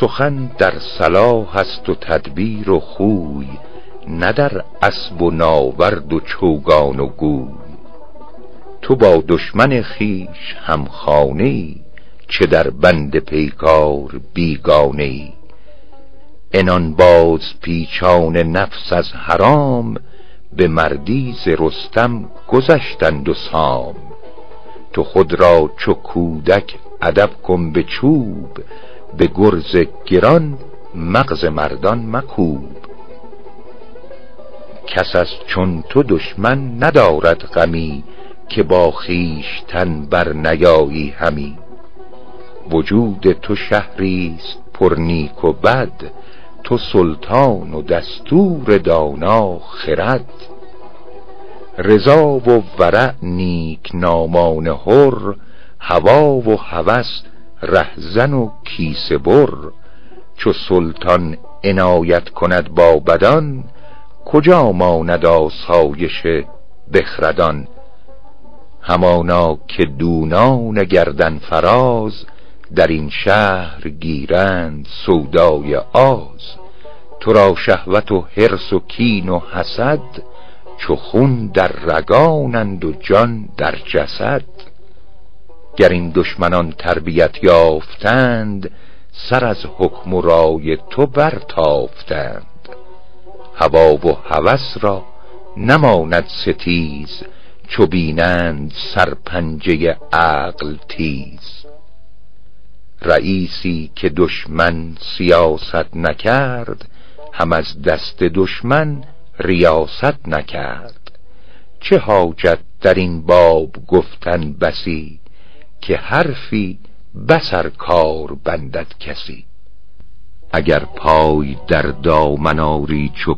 سخن در صلاح است و تدبیر و خوی نه در اسب و ناورد و چوگان و گوی. تو با دشمن خیش هم خانه چه در بند پیکار بیگانه ای انان باز پیچان نفس از حرام به مردی ز رستم گذشتند و سام. تو خود را چو کودک ادب کن به چوب به گرز گران مغز مردان مکوب. کس از چون تو دشمن ندارد غمی که با خویشتن بر نیایی همی. وجود تو شهریست پر نیک و بد تو سلطان و دستور دانا خرد. رضا و ورع نیک نامان حر هوا و هوس رهزن و کیسه بر. چو سلطان عنایت کند با بدان کجا ماند آسایش بخردان؟ همانا که دونان گردن فراز در این شهر گیرند سودای آز. تو را شهوت و حرس و کین و حسد چو خون در رگانند و جان در جسد. گر این دشمنان تربیت یافتند سر از حکم و رای تو برتافتند. هوا و هوس را نماند ستیز چو بینند سرپنجه عقل تیز. رئیسی که دشمن سیاست نکرد هم از دست دشمن ریاست نکرد. چه حاجت در این باب گفتن بسی که حرفی بسر کار بندد کسی؟ اگر پای در دامن آری چو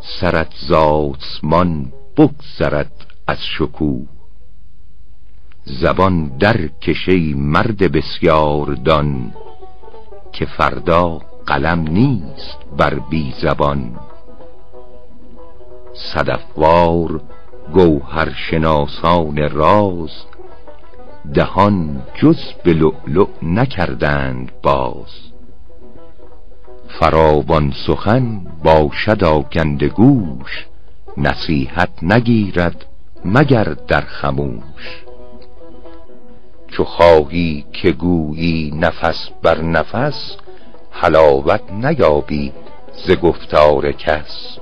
سرت زاسمان بگذرد از شکوه. زبان در کشی مرد بسیار دان که فردا قلم نیست بر بی زبان. صدفوار گوهر شناسان راز دهان جز به لؤلؤ نکردند باز. فراوان سخن باشد آکنده گوش نصیحت نگیرد مگر در خموش چو خواهی که گویی نفس بر نفس حلاوت نیابی ز گفتار کس.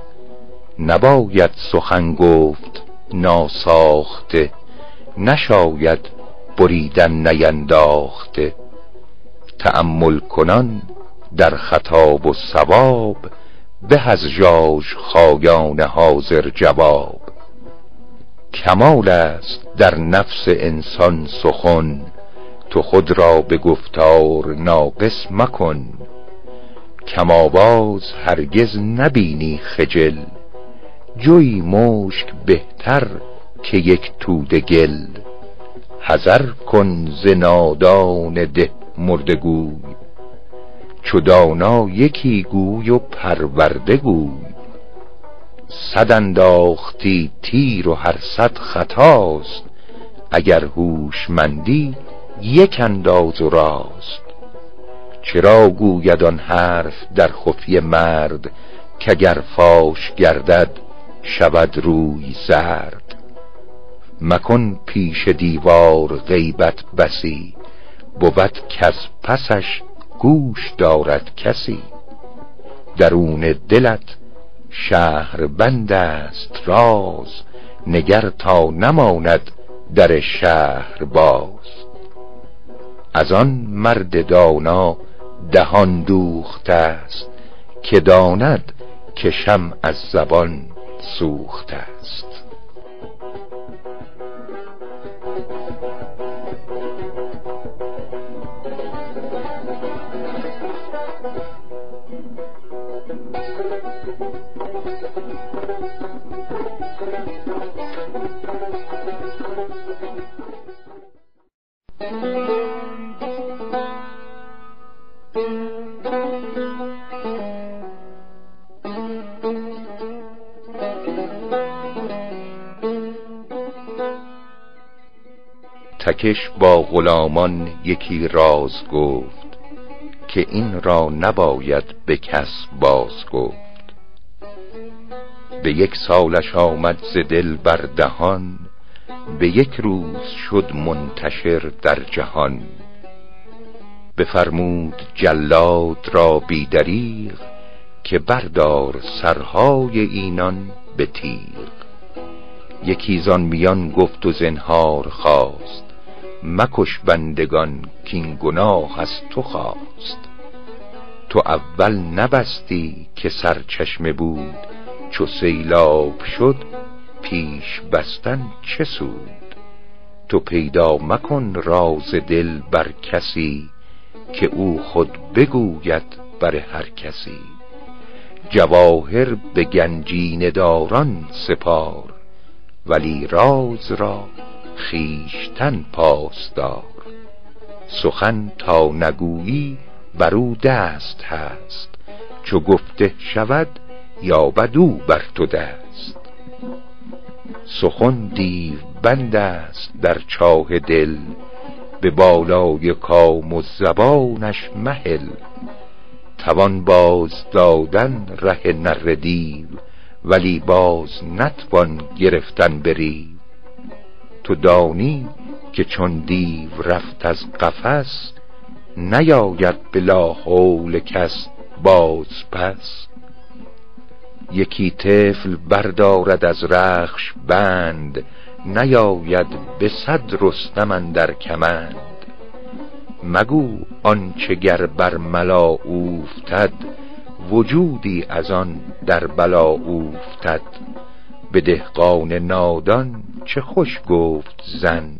نباید سخن گفت ناساخته نشاید بریدن نینداخته. تأمل کنان در خطاب و ثواب به از ژاژ خایان حاضر جواب. کمال است در نفس انسان سخن تو خود را به گفتار ناقص مکن. کماباز هرگز نبینی خجل جوی مشک بهتر که یک توده گل. حذر کن ز نادان ده مردگوی چو دانا یکی گوی و پرورده گوی صد انداختی تیر و هر صد خطاست. اگر هوشمندی یک انداز و راست. چرا گوید آن حرف در خفی مرد؟ که اگر فاش گردد شود روی زرد. مکن پیش دیوار غیبت بسی. بود کس پسش گوش دارد کسی. درون دلت شهر بند است راز نگر تا نماند در شهر باز. از آن مرد دانا دهان دوخته است که داند که شم از زبان سوخته است. تکش با غلامان یکی راز گفت که این را نباید به کس باز گفت. به یک سالش آمد ز دل بر دهان به یک روز شد منتشر در جهان. بفرمود جلاد را بیدریغ که بردار سرهای اینان به تیغ. یکی زان میان گفت و زنهار خواست. مکش بندگان کین گناه از تو خواست. تو اول نبستی که سرچشمه بود چو سیلاب شد پیش بستن چه سود؟ تو پیدا مکن راز دل بر کسی که او خود بگوید بر هر کسی. جواهر به گنجین داران سپار ولی راز را خیشتن پاسدار. سخن تا نگویی بر او دست هست. چو گفته شود یا بدو بر تو دست. سخن دیو بند است در چاه دل به بالای کام و زبانش مهل. توان باز دادن ره نر دیو ولی باز نتوان گرفتن بریو تو دانی که چون دیو رفت از قفس نیاید به لاحول کس باز پس. یکی طفل بردارد از رخش بند نیاید به صد رستم در کمند. مگو آنچه گر بر ملا اوفتد وجودی از آن در بلا اوفتد. به دهقان نادان چه خوش گفت زن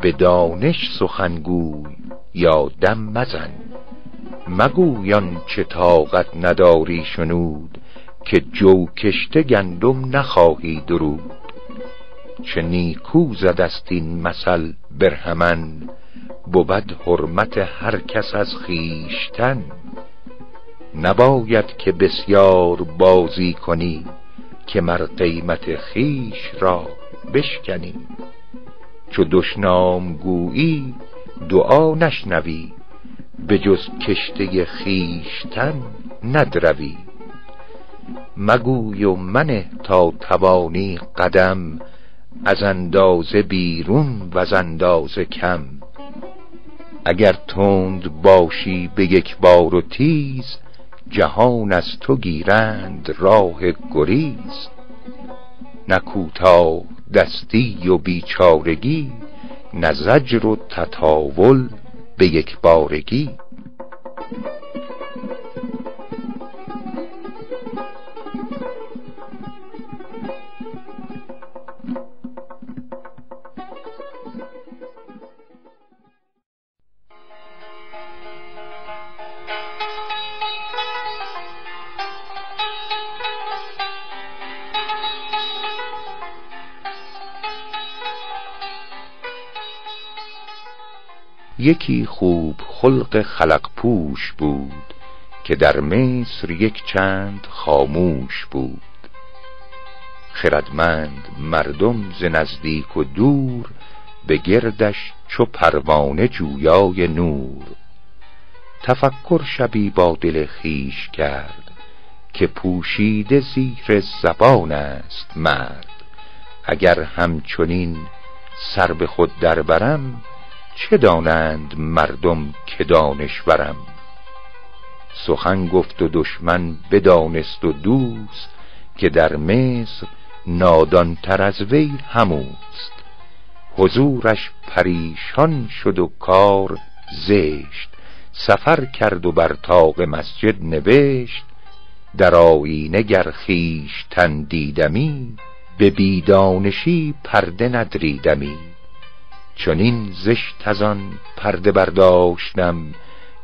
به دانش سخنگوی یا دم مزن. مگویان چه طاقت نداری شنود که جو کشته گندم نخواهی درود. چه نیکو زدست این مثل برهمن بود حرمت هر کس از خیشتن نباید که بسیار بازی کنی که مر قیمت خیش را بشکنی. چو دشنام گویی دعا نشنوی به جز کشته خیشتن ندروی. مگوی و منه تا توانی قدم از اندازه بیرون و از اندازه کم. اگر تند باشی به یک بار و تیز جهان از تو گیرند راه گریز. نه کوتاه دستی و بیچارگی نه زجر و تطاول به یک بارگی. یکی خوب خلق خلق پوش بود که در مصر یک چند خاموش بود. خردمند مردم ز نزدیک و دور به گردش چو پروانه جویای نور. تفکر شبی با دل خیش کرد که پوشیده زیر زبان است مرد. اگر همچنین سر به خود دربرم چه دانند مردم که دانشورم؟ سخن گفت و دشمن بدانست و دوست که در مصر نادانتر از وی هموست. حضورش پریشان شد و کار زشت. سفر کرد و بر طاق مسجد نوشت. در آینه گر خویشتن دیدمی به بیدانشی پرده ندریدمی. چنین زشت از آن پرده برداشتم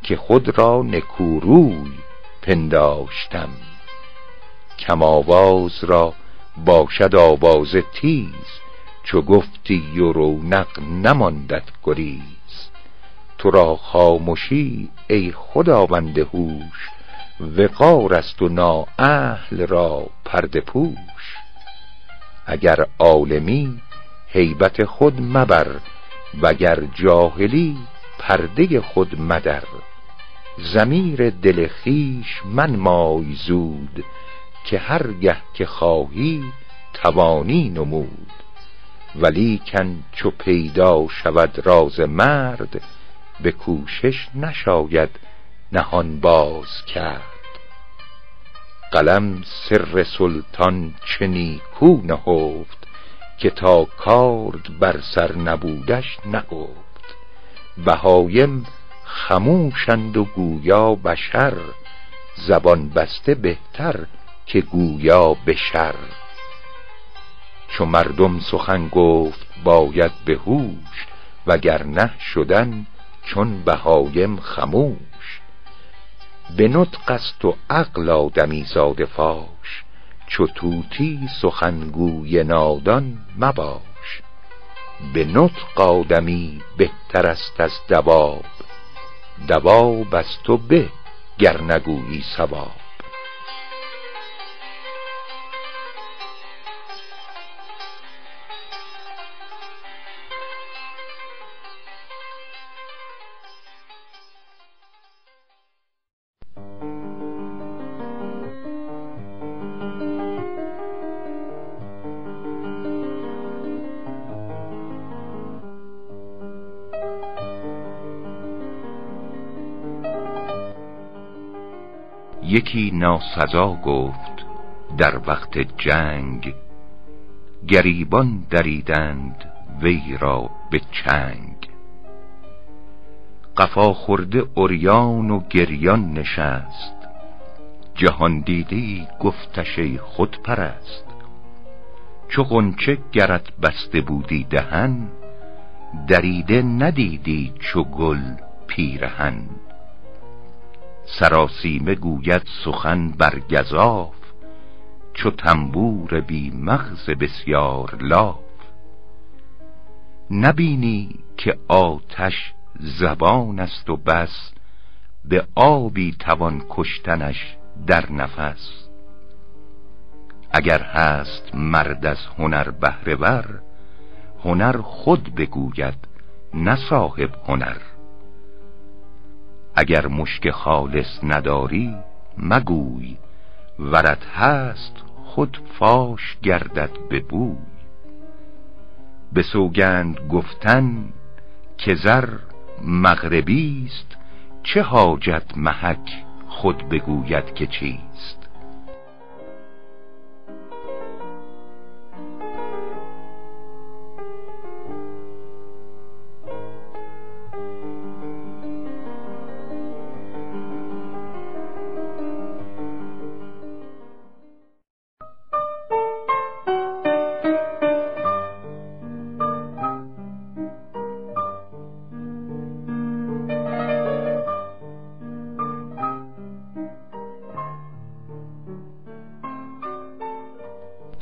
که خود را نکوروی پنداشتم. کم آواز را باشد آواز تیز چو گفتی و رونق نماندت گریز. تو را خاموشی ای خداوند هوش وقار است و نااهل را پرده پوش. اگر عالمی هیبت خود مبر وگر جاهلی پرده خود مدر زمیر دل خیش من مای زود که هرگه که خواهی توانی نمود. ولیکن چو پیدا شود راز مرد به کوشش نشاید نهان باز کرد. قلم سر سلطان چه نیکو نهفت که تا کارد بر سر نبودش نگفت. بهایم خموشند و گویا بشر زبان بسته بهتر که گویا بشر. چو مردم سخن گفت باید به هوش وگرنه شدن چون بهایم خموش. به نطق است و عقل آدمی زاده فاش چو طوطی سخنگوی نادان مباش. به نطق آدمی بهتر است از دواب دواب از تو به گر نگویی صواب یکی ناسزا گفت در وقت جنگ گریبان دریدند وی را به چنگ. قفا خورده اوریان و گریان نشست جهان دیدی گفتش ای خود پرست چو غنچه گرت بسته بودی دهن دریده ندیدی چو گل پیرهن. سراسیمه گوید سخن بر گذاف چو تنبور بی مغز بسیار لاف. نبینی که آتش زبان است و بس به آبی توان کشتنش در نفس. اگر هست مرد از هنر بهره هنر خود بگوید نه صاحب هنر. اگر مشک خالص نداری مگوی ورت هست خود فاش گردد به بوی. به سوگند گفتن که زر مغربی است چه حاجت محک خود بگوید که چیست؟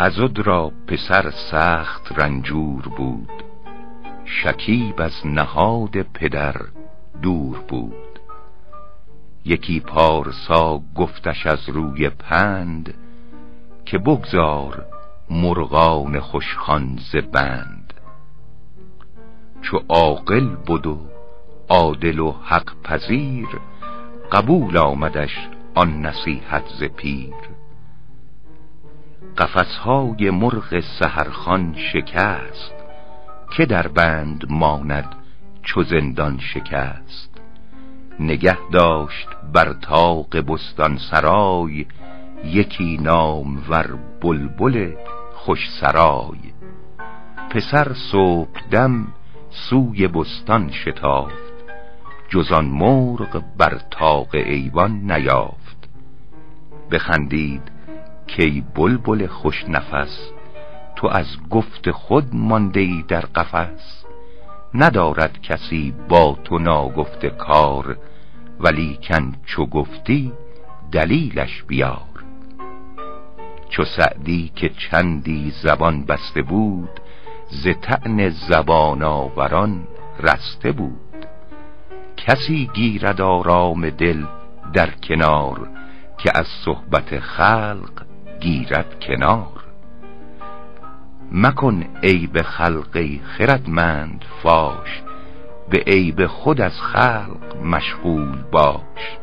ازد را پسر سخت رنجور بود. شکیب از نهاد پدر دور بود. یکی پارسا گفتش از روی پند که بگذار مرغان خوشخان ز بند. چو عاقل بود و عادل و حق پذیر قبول آمدش آن نصیحت ز پیر. قفسهای مرغ سهرخان شکست که در بند ماند چو زندان شکست. نگه داشت بر تاق بستان سرای یکی نام ور بلبل خوش سرای پسر صبح دم سوی بستان شتافت جزان مرغ بر تاق ایوان نیافت. بخندید کی بلبل خوش نفس تو از گفت خود مانده ای در قفس. ندارد کسی با تو ناگفته کار ولیکن چو گفتی دلیلش بیار. چو سعدی که چندی زبان بسته بود ز تعن زبان آوران رسته بود. کسی گیرد آرام دل در کنار که از صحبت خلق گیرد کنار. مکن عیب خلقی خردمند فاش به عیب خود از خلق مشغول باش.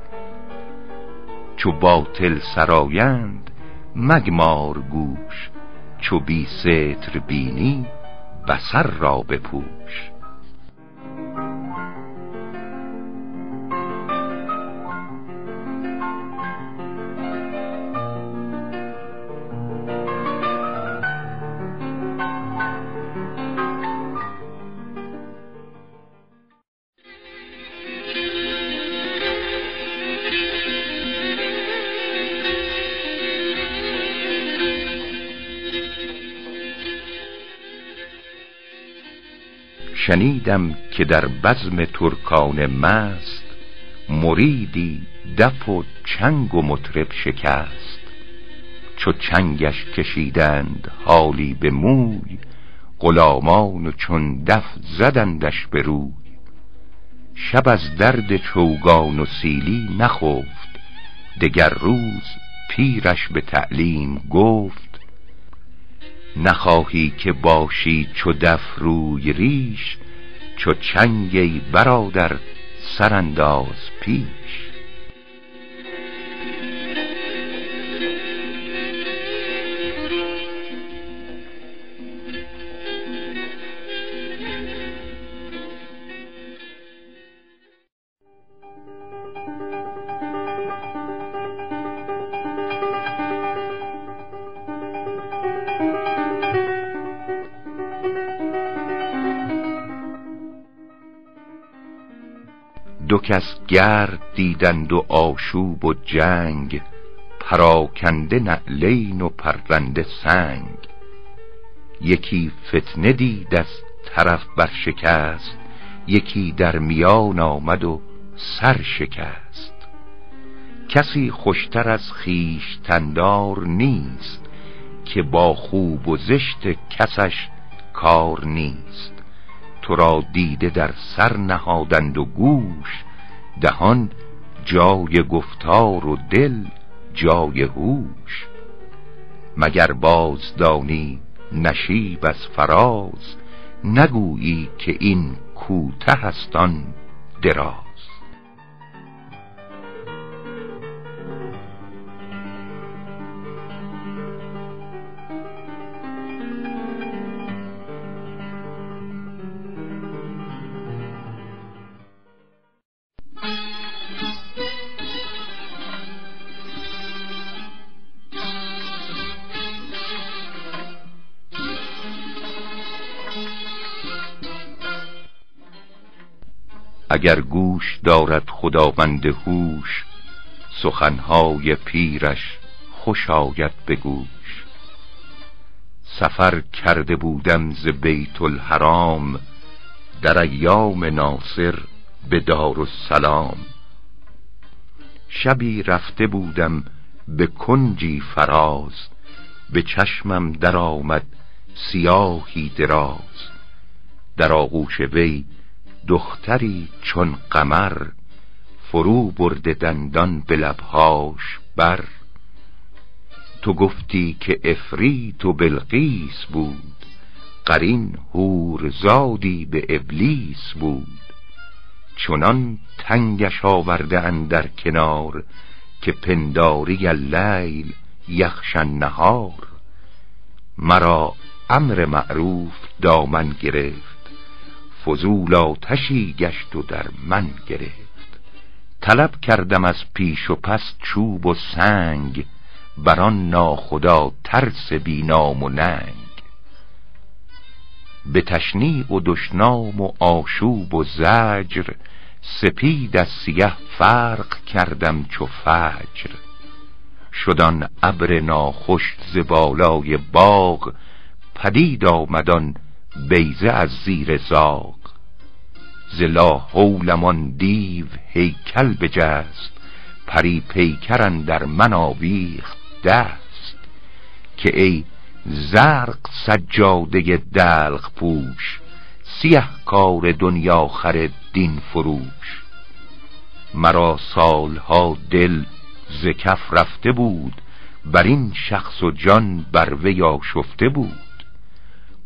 چو باطل سرایند مگمار گوش چو بی ستر بینی بسر را بپوش. شنیدم که در بزم ترکان مست مریدی دف و چنگ و مطرب شکست. چو چنگش کشیدند حالی به موی غلامان و چون دف زدندش به روی. شب از درد چوگان و سیلی نخفت دگر روز پیرش به تعلیم گفت. نخواهی که باشی چو دف روی ریش چو چنگی برادر سرانداز پیش. کس گرد دیدند و آشوب و جنگ پراکنده نعلین و پرنده سنگ. یکی فتنه دید از طرف برشکست یکی در میان آمد و سر شکست. کسی خوشتر از خیش تندار نیست که با خوب و زشت کسش کار نیست. تو را دیده در سر نهادند و گوش دهان جای گفتار و دل جای هوش. مگر بازدانی نشیب از فراز نگویی که این کوته هستان دراز. اگر گوش دارد خداوند هوش سخنهای پیرش خوش آید به گوش. سفر کرده بودم ز بیت الحرام در ایام ناصر به دار السلام شبی رفته بودم به کنجی فراز به چشمم در آمد سیاهی دراز. در آغوش وی دختری چون قمر فرو برده دندان به لبهاش بر. تو گفتی که افریت و بلقیس بود قرین هور زادی به ابلیس بود. چنان تنگش آورده اندر کنار که پنداری لیل یخشن نهار مرا امر معروف دامن گرفت. فضول آتشی گشت و در من گرفت. طلب کردم از پیش و پس چوب و سنگ بران ناخدا ترس بینام و ننگ. به تشنیع و دشنام و آشوب و زجر سپید از سیه فرق کردم چو فجر. شدان ابر ناخوش ز بالای باغ پدید آمدان بیزه از زیر زاغ. زلا حولمان دیو هیکل بجست پری پیکرن در من آویخت دست. که ای زرق سجاده دلق پوش سیه کار دنیا خر دین فروش. مرا سالها دل ز کف رفته بود بر این شخص و جان بر وی آشفته بود.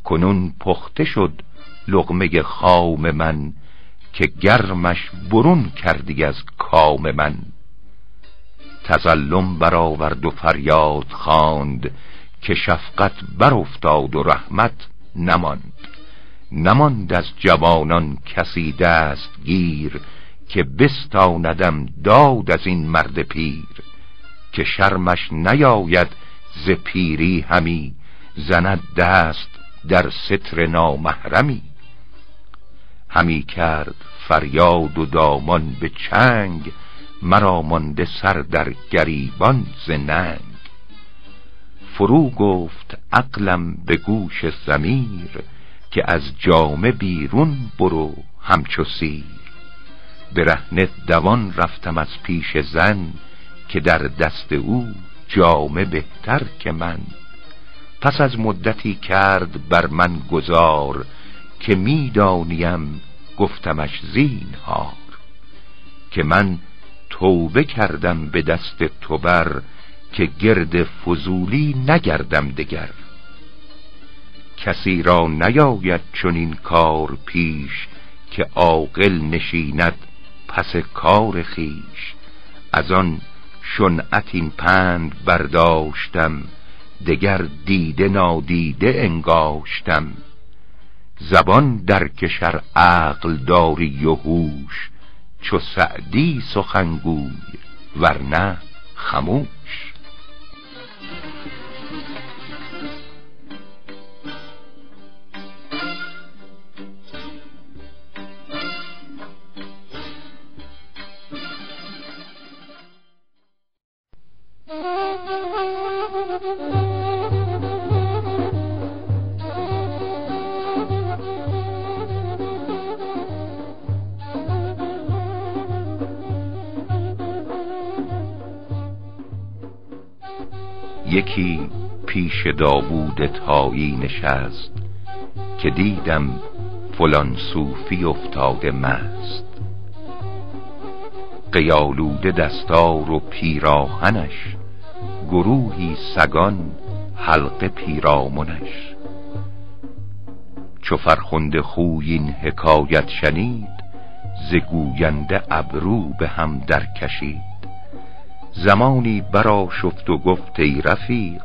کنون پخته شد لغمه خام من که گرمش برون کردی از کام من. تظلم برآورد و فریاد خواند که شفقت برافتاد و رحمت نماند. نماند از جوانان کسی دست گیر که بستاندم داد از این مرد پیر. که شرمش نیاید ز پیری همی زند دست در ستر نامحرمی. همی کرد فریاد و دامان به چنگ مرا مانده سر در گریبان ز ننگ. فرو گفت عقلم به گوش زمیر که از جامه بیرون برو همچو سیر. برهنه دوان رفتم از پیش زن که در دست او جامه بهتر که من. پس از مدتی کرد بر من گذار که می‌دانیم گفتمش زینهار که من توبه کردم به دست تو بر که گرد فضولی نگردم دگر. کسی را نیاید چنین کار پیش که عاقل نشیند پس کار خیش از آن شنعت این پند برداشتم دگر دیده نادیده انگاشتم. زبان در کشر عقل داری و هوش چو سعدی سخنگوی ورنه خموش. یکی پیش داوود تایی نشست که دیدم فلان صوفی افتاده مست. قیالوده دستار و پیراهنش گروهی سگان حلقه پیرامونش چو فرخنده خوی این حکایت شنید ز گوینده ابرو به هم در کشید زمانی برا شفت و گفت ای رفیق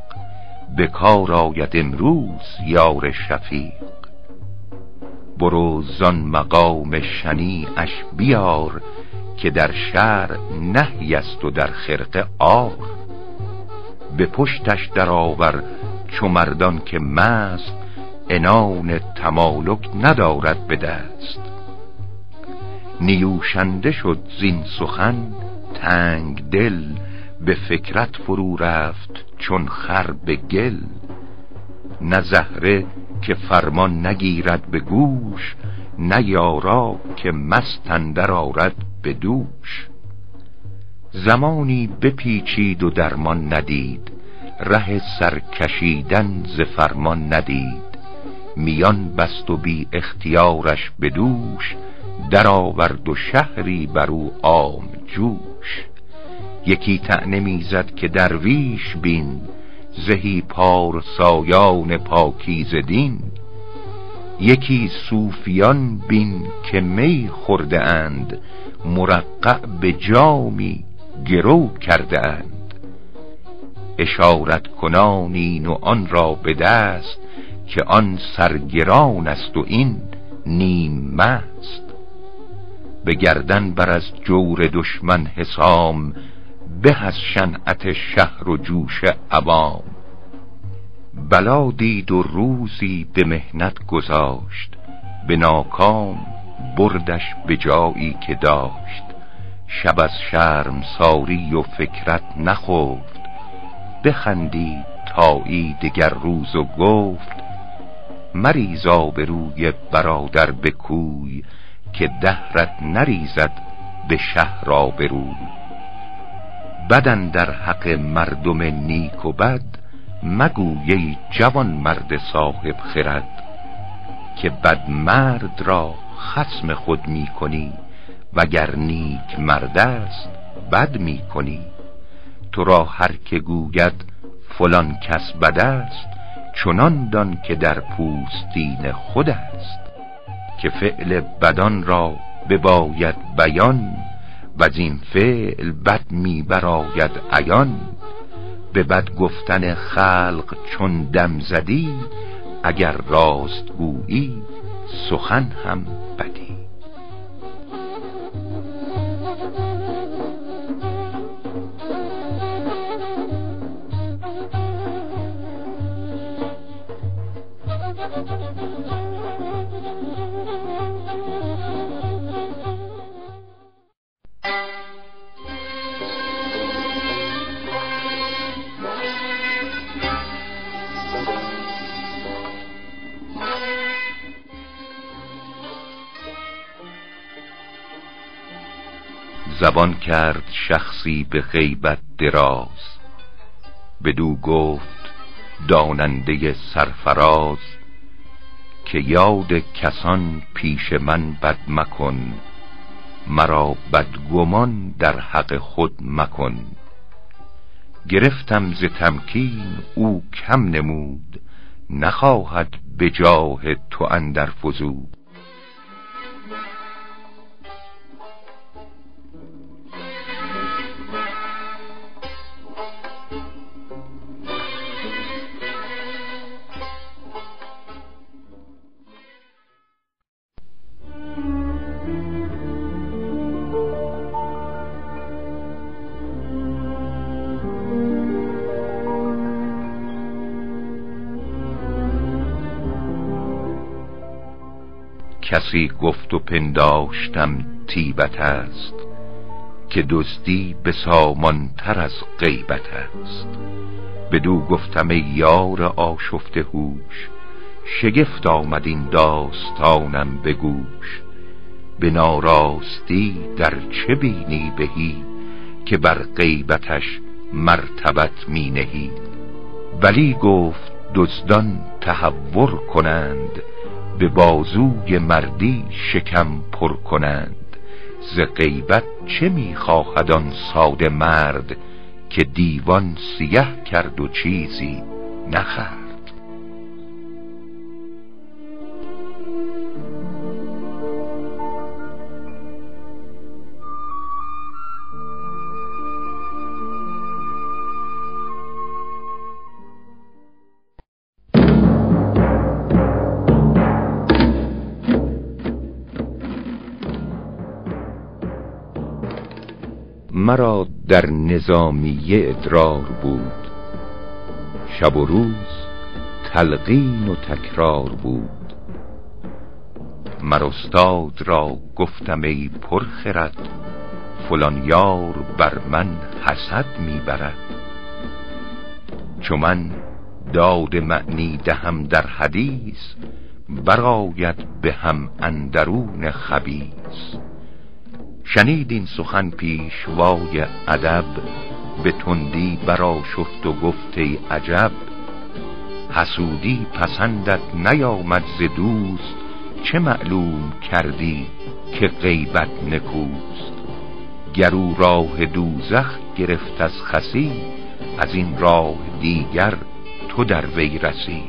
به کار آید امروز یار شفیق. برو زان مقام اش بیار که در شهر نهی است و در خرقه آر. به پشتش درآور چو مردان که مست انان تمالک ندارد به دست. نیوشنده شد زین سخن تنگ دل به فکرت فرو رفت چون خر به گل. نه زهره که فرمان نگیرد به گوش نه یارا که مستندر آرد به دوش. زمانی بپیچید و درمان ندید ره سرکشیدن ز فرمان ندید. میان بست و بی اختیارش به دوش درآورد و شهری بر او عام جوش یکی تعنه می‌زد که درویش بین زهی پار سایان پاکیز دین. یکی صوفیان بین که می خورده اند مرقع به جامی گرو کرده اند. اشارت کنان این و آن را به دست که آن سرگران است و این نیم مست. به گردن بر از جور دشمن حسام به از شنعت شهر و جوش عوام. بلا دید و روزی به مهنت گذاشت به ناکام بردش به جایی که داشت. شب از شرم ساری و فکرت نخفت بخندید تایی دگر روز و گفت مریزا به روی برادر به کوی که دهرت نریزد به شهر روی بدن در حق مردم نیک و بد مگوی جوان مرد صاحب خرد که بد مرد را خسم خود می کنی وگر نیک مرد است بد می کنی. تو را هر که گوید فلان کس بد است چنان دان که در پوستین خود است که فعل بدان را بباید بیان. و این فعل بد می براید عیان. به بد گفتن خلق چون دم زدی اگر راست گویی سخن هم بدی. زبان کرد شخصی به غیبت دراز. بدو گفت داننده سرفراز که یاد کسان پیش من بد مکن مرا بدگمان در حق خود مکن. گرفتم ز تمکین او کم نمود نخواهد به جاه تو اندر فزود. کسی گفت و پنداشتم تیبت است که دزدی به تر از غیبت است. بدو گفتم ای یار آشفته هوش شگفت آمد این داستانم به گوش. به ناراستی در چه بینی بهی که بر غیبتش مرتبت می نهی؟ ولی گفت دزدان تحور کنند به بازوی مردی شکم پر کنند. ز غیبت چه می‌خواهد آن ساده مرد که دیوان سیه کرد و چیزی نخرد مرا در نظامیه ادرار بود. شب و روز تلقین و تکرار بود. مر استاد را گفتم ای پرخرد فلان یار بر من حسد می‌برد. چو من داد معنی دهم در حدیث براید به هم اندرون خبیث. شنید این سخن پیشوای ادب به تندی برا شفت و گفت ای عجب حسودی پسندت نیامد ز دوست چه معلوم کردی که غیبت نکوست؟ گرو راه دوزخ گرفت از خسی از این راه دیگر تو در وی رسی.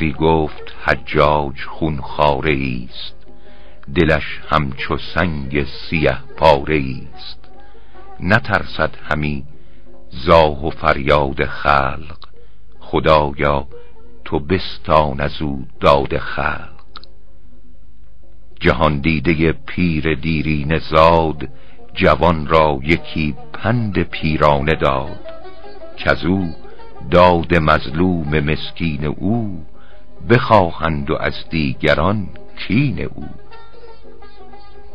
کسی گفت حجاج خون خاره است دلش همچو سنگ سیه پاره است نترسد همی زاه و فریاد خلق. خدایا تو بستان از او داد خلق. جهان دیده پیر دیرین زاد جوان را یکی پند پیرانه داد. که او داد مظلوم مسکین او بخواهند و از دیگران کین او.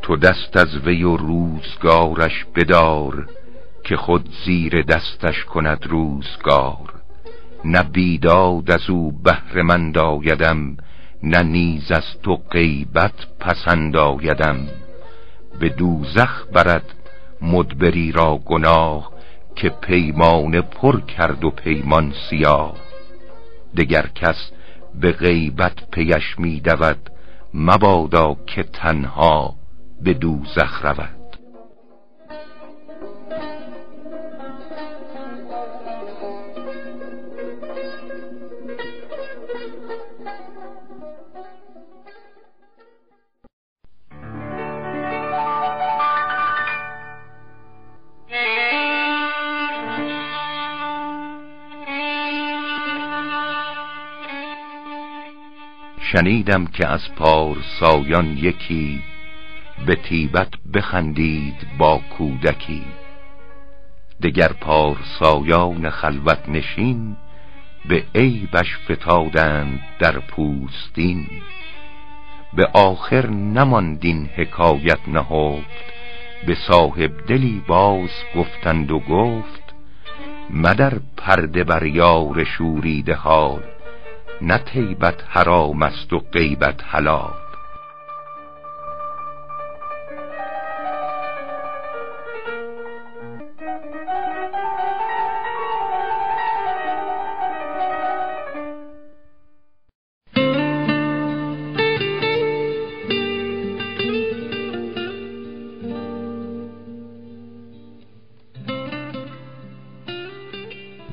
تو دست از وی و روزگارش بدار که خود زیر دستش کند روزگار. نه بیداد از او بهره مند آیدم نه نیز از تو غیبت پسند آیدم. به دوزخ برد مدبری را گناه که پیمان پر کرد و پیمان سیاه. دگر کس به غیبت پیش می دود مبادا که تنها به دوزخ رود. شنیدم که از پارسایان یکی به تیبت بخندید با کودکی. دگر پارسایان خلوت نشین به عیبش فتادند در پوستین. به آخر نماندین حکایت نهفت به صاحب دلی باز گفتند و گفت مدر پرده بر یار شوریده حال. نه تیبت حرام است و غیبت حلال.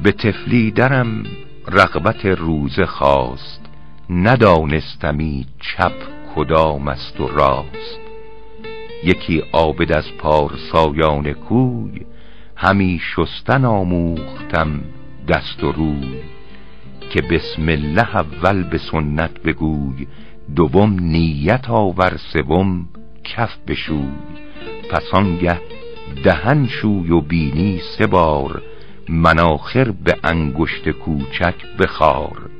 به تفلی درم رغبت روزه خواست. ندانستمی چپ کدام است و راست. یکی عابد از پارسایان کوی همی شستن آموختم دست و روی. که بسم الله اول به سنت بگوی دوم نیت آور سوم کف بشوی. پس آنگه دهن شوی و بینی سه بار مناخر به انگشت کوچک بخار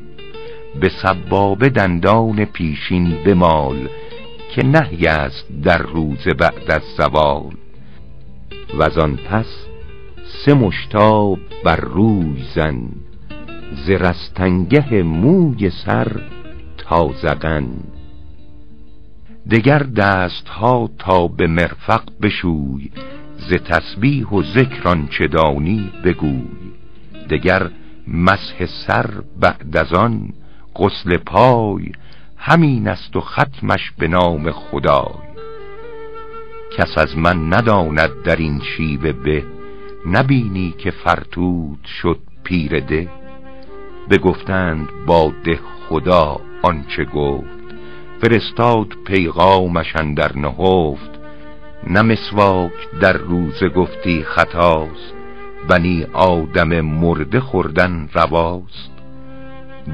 به سبابه دندان پیشین بمال که نهی است در روز بعد از زوال. و آن پس سه مشتاب بر روی زن زرستنگه موی سر تازقن دگر دستها تا به مرفق بشوی ز تسبیح و ذکران دانی بگوی. دگر مسح سر بعد از آن غسل پای همین است و ختمش به نام خدای. کس از من نداند در این شیوه به نبینی که فرتود شد پیر ده. بگفتند با ده خدا آنچه گفت فرستاد پیغامش در نهفت. نه مسواک در روز گفتی خطاست بنی آدم مرده خوردن رواست.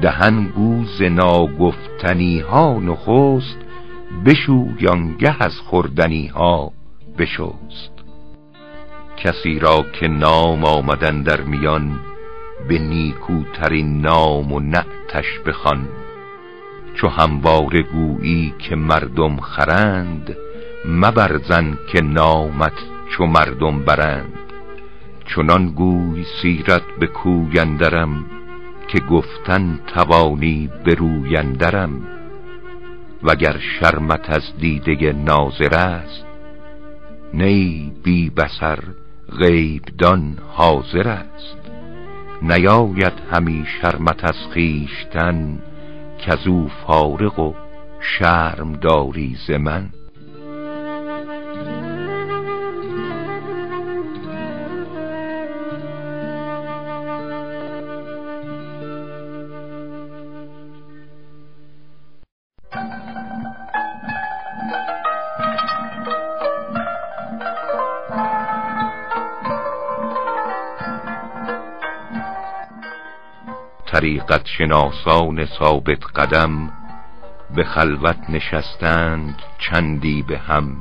دهن گوز ناگفتنی ها نخست بشویانگه از خوردنی ها بشوست کسی را که نام آمدن در میان به نیکوترین نام و نعتش بخوان. چو همواره گویی که مردم خرند مبرزن که نامت چو مردم برند. چنان گوی سیرت به کویندرم که گفتن توانی برویندرم وگر شرمت از دیده ناظر است نی بی بسر غیبدان حاضر است. نیاید همی شرمت از خیشتن که او فارغ و شرم داری ز من. طریقت شناسان ثابت قدم به خلوت نشستند چندی به هم.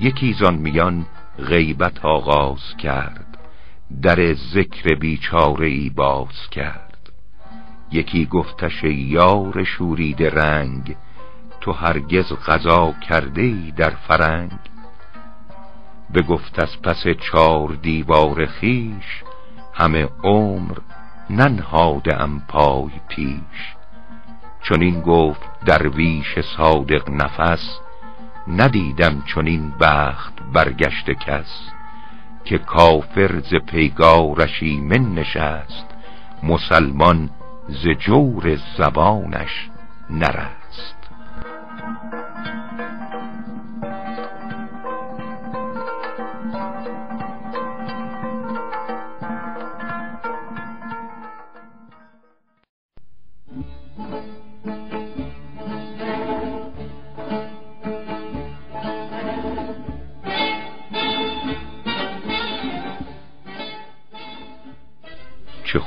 یکی زان میان غیبت آغاز کرد در ذکر بیچاره ای باز کرد. یکی گفتش یار شورید رنگ تو هرگز غذا کرده ای در فرنگ. بگفت از پس چار دیوار خیش همه عمر ننهاده ام پای پیش. چون این گفت درویش صادق نفس ندیدم چون این بخت برگشت کس. که کافر ز پیگارش ایمن نشست مسلمان ز جور زبانش نرست.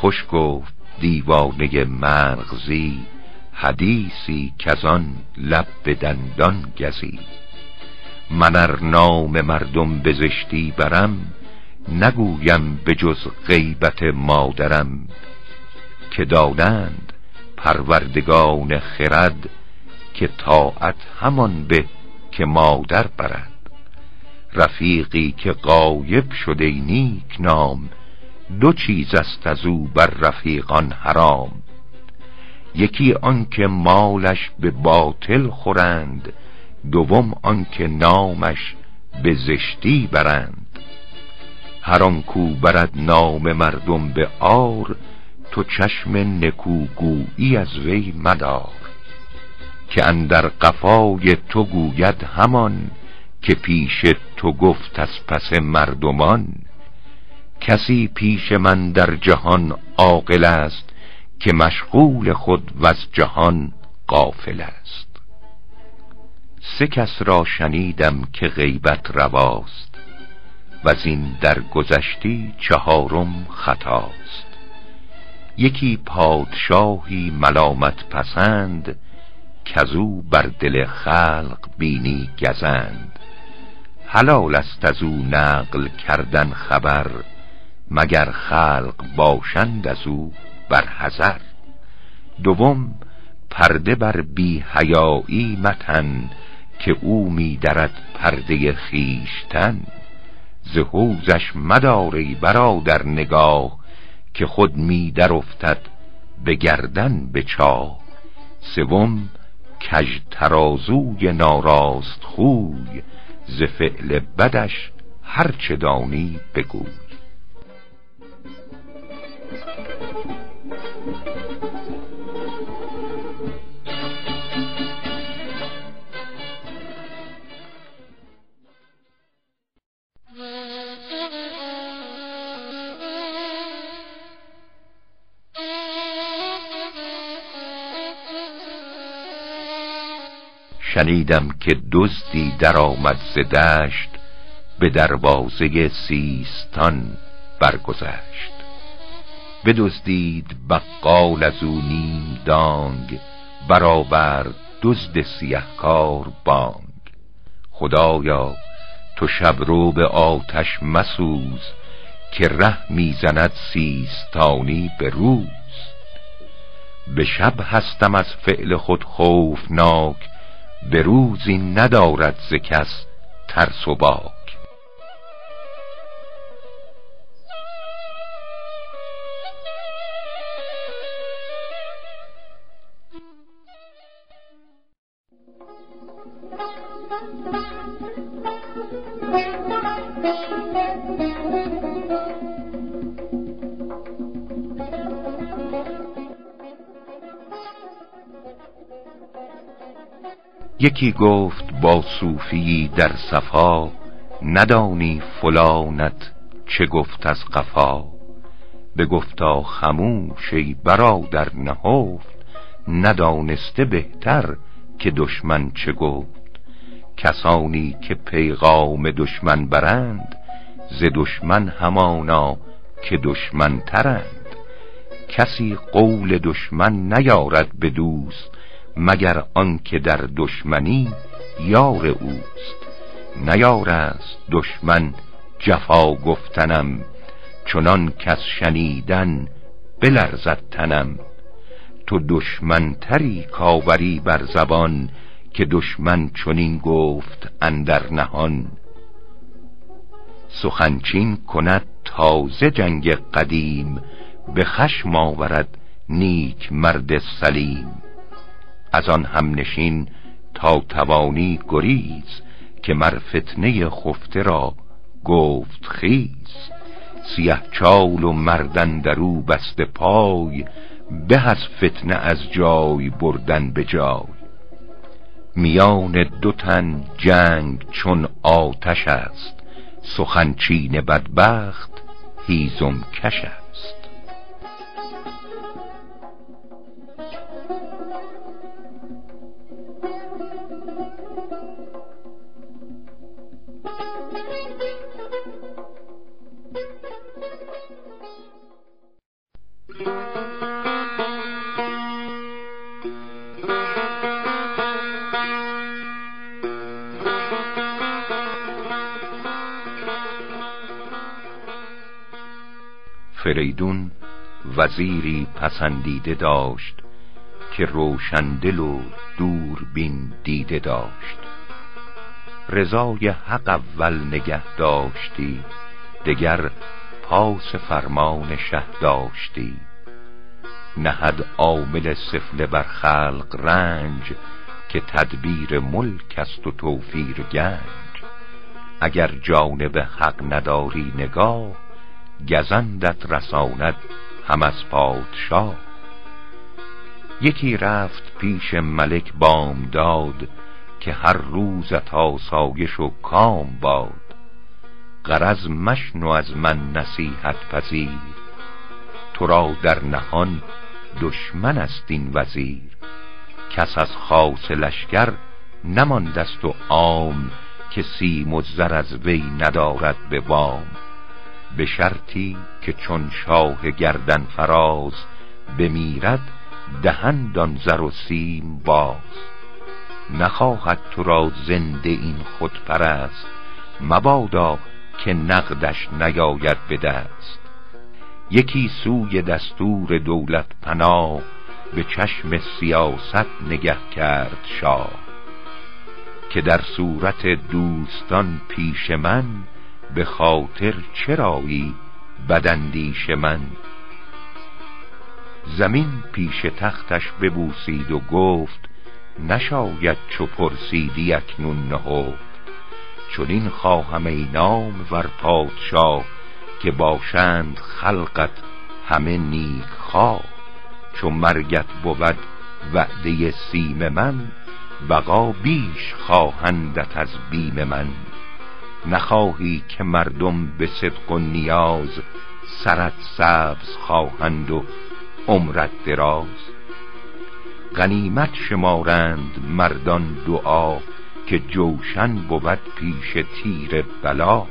خوش گفت دیوانه مرغزی حدیثی کزان لب به دندان گزی. من ار نام مردم بزشتی برم نگویم به جز غیبت مادرم. که دانند پروردگان خرد که طاعت همان به که مادر برد. رفیقی که قایب شده نیک نام دو چیز است از او بر رفیقان حرام. یکی آنکه مالش به باطل خورند دوم آنکه نامش به زشتی برند. هر آنکو برد نام مردم به آر تو چشم نکوگویی از وی مدار. که اندر قفای تو گوید همان که پیش تو گفت از پس مردمان. کسی پیش من در جهان عاقل است که مشغول خود و از جهان قافل است. سه کس را شنیدم که غیبت رواست و این در گذشتی چهارم خطاست. یکی پادشاهی ملامت پسند کزو بر دل خلق بینی گزند. حلال است از او نقل کردن خبر مگر خلق باشند از او بر حذر. دوم پرده بر بی حیایی متن که او می درد پرده خیشتن ز حوزش مداری برادر نگاه که خود می در افتد به گردن به چاه. سوم کج ترازوی ناراست خوی ز فعل بدش هرچه دانی بگوی. شنیدم که دزدی در آمد ز دشت به دروازه سیستان برگذشت. بدزدید بقال از او نیم دانگ برابر دزد سیهکار بانگ. خدایا تو شبرو به آتش مسوز که ره می‌زند سیستانی به روز. به شب هستم از فعل خود خوفناک به روزی ندارد ز کس ترس و باک. یکی گفت با صوفی در صفا ندانی فلانت چه گفت از قفا. بگفتا خموش ای برادر نهفت ندانسته بهتر که دشمن چه گفت. کسانی که پیغام دشمن برند ز دشمن همانا که دشمن ترند. کسی قول دشمن نیارد به دوست مگر آنکه در دشمنی یار اوست؟ نیار است دشمن جفا گفتنم چنان کس شنیدن بلرزد تنم. تو دشمن تری کاوری بر زبان که دشمن چنین گفت اندر نهان. سخنچین کند تازه جنگ قدیم به خشم آورد نیک مرد سلیم. از آن هم نشین تا توانی گریز که مر فتنه خفته را گفت خیز. سیه چال و مردن درو بست پای به از فتنه از جای بردن به جای. میان دو تن جنگ چون آتش است سخنچین بدبخت هیزم کش وزیری پسندیده داشت که روشندل و دوربین دیده داشت. رضای حق اول نگه داشتی دگر پاس فرمان شه داشتی. نهد عامل سفله بر خلق رنج که تدبیر ملک است و توفیر گنج. اگر جانب حق نداری نگاه گزندت رساند هم از پادشاه. یکی رفت پیش ملک بام داد که هر روزت آسایش و کام باد. غرض مشنو از من نصیحت پذیر. تو را در نهان دشمن است این وزیر. کس از خاص لشکر نماندست و عام که سیم و زر از وی ندارد به وام. به شرطی که چون شاه گردن فراز بمیرد دهند آن زر و سیم باز. نخواهد تو را زنده این خود پرست مبادا که نقدش نیاید به دست. یکی سوی دستور دولت پناه به چشم سیاست نگه کرد شاه. که در صورت دوستان پیش من به خاطر چرایی بدندیش من؟ زمین پیش تختش ببوسید و گفت نشاید چو پرسیدی اکنون نهفت. چون این خواهم ای نام ور پادشاه که باشند خلقت همه نیک خواه. چو مرگت بود وعده سیم من بقا بیش خواهندت از بیم من. نخواهی که مردم به صدق و نیاز سرت سبز خواهند و عمرت دراز. غنیمت شمارند مردان دعا که جوشن بود پیش تیر بلا.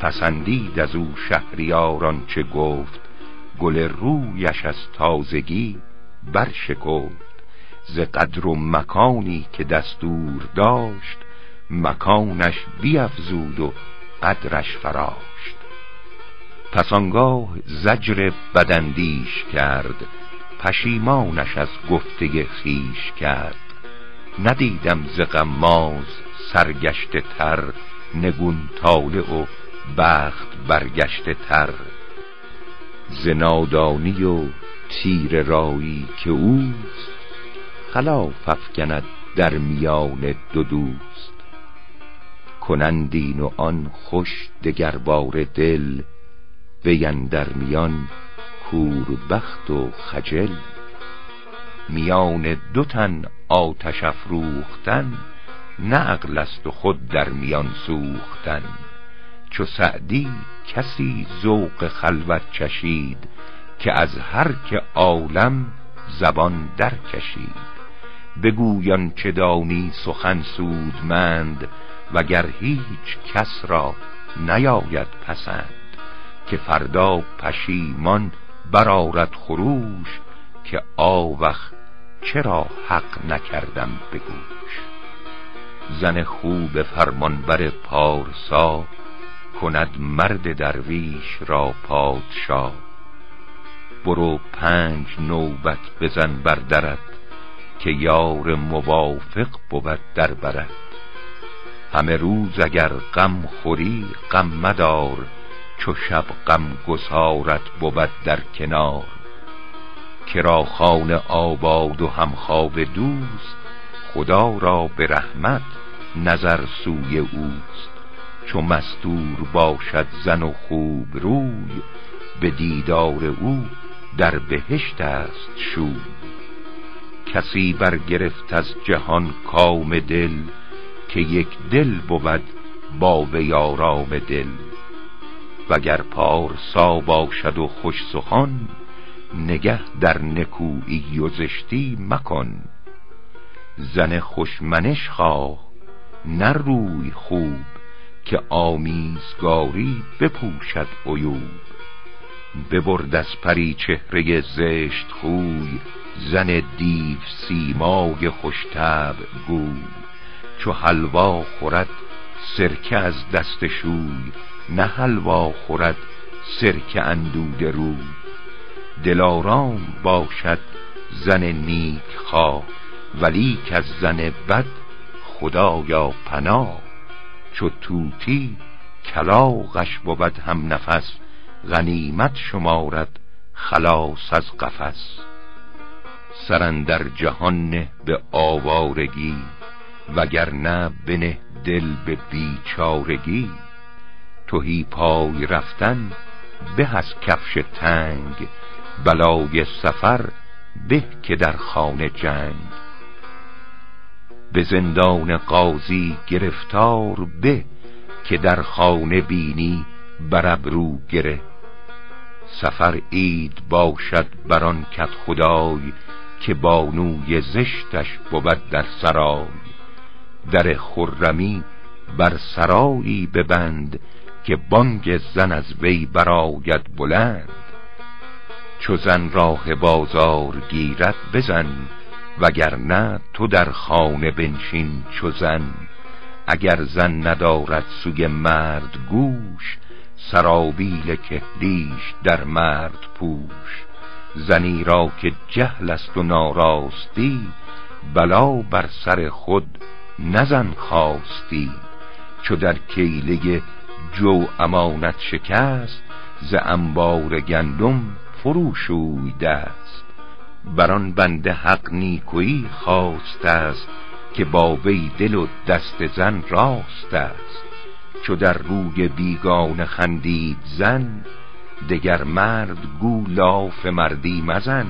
پسندید از او شهریاران چه گفت گل رویش از تازگی برشکفت. ز قدر و مکانی که دستور داشت مکانش بیافزود و قدرش فراشت پس آنگاه زجر بدندیش کرد پشیمانش از گفته خیش کرد. ندیدم ز غماز سرگشته تر نگون طالع و بخت برگشته تر. زنادانی و تیر رایی که اوست خلاف افکند در میان دو دوست. کنندین و آن خوش دگربار دل در میان کوربخت و خجل. میان دو تن آتش افروختن نه عقل است و خود در میان سوختن. چو سعدی کسی ذوق خلوت چشید که از هر که عالم زبان در کشید بگویان چه دانی سخن سودمند وگر هیچ کس را نیاید پسند که فردا پشیمان برارد خروش که آوخ چرا حق نکردم بگوش زن خوب فرمانبر پارسا کند مرد درویش را پادشاه برو پنج نوبت بزن بر درت که یار موافق بود در برد همه روز اگر غم خوری غم مدار چو شب غم گسارت بود در کنار. کرا خانه آباد و همخواب دوست خدا را به رحمت نظر سوی اوست. چو مستور باشد زن و خوب روی به دیدار او در بهشت است شو کسی برگرفت از جهان کام دل که یک دل بود با وی آرام دل. وگر پارسا باشد و خوش سخن نگه در نکویی و زشتی مکن. زن خوشمنش خواه نه روی خوب که آمیزگاری بپوشد عیوب. ببرد از پری چهره زشت خوی زن دیو سیمای خوشتب گوی. چو حلوا خورد سرکه از دست شوی نه حلوا خورد سرکه اندود روی. دلارام باشد زن نیک خواه ولی که از زن بد خدایا پناه. چو توتی کلاغش بود هم نفس غنیمت شمارد خلاص از قفس. سرندر جهان نه به آوارگی وگرنه بنه دل به بیچارگی. توهی پای رفتن به از کفش تنگ. بلای سفر به که در خانه جنگ. به زندان قاضی گرفتار به که در خانه بینی بر رو گره. سفر عید باشد بران کت خدای که بانوی زشتش بود در سرای. در خرمی بر سرایی ببند که بانگ زن از وی براید بلند. چو زن راه بازار گیرد بزن وگرنه تو در خانه بنشین چو زن. اگر زن ندارد سوی مرد گوش سرابیل کهلیش در مرد پوش. زنی را که جهل است و ناراستی بلا بر سر خود نزن خواستی چو در کیله جو امانت شکست ز انبار گندم فروشوی دست. بران بنده حق نیکویی خواست است که با وی دل و دست زن راست است. چو در روی بیگانه خندید زن دگر مرد گو لاف مردی مزن.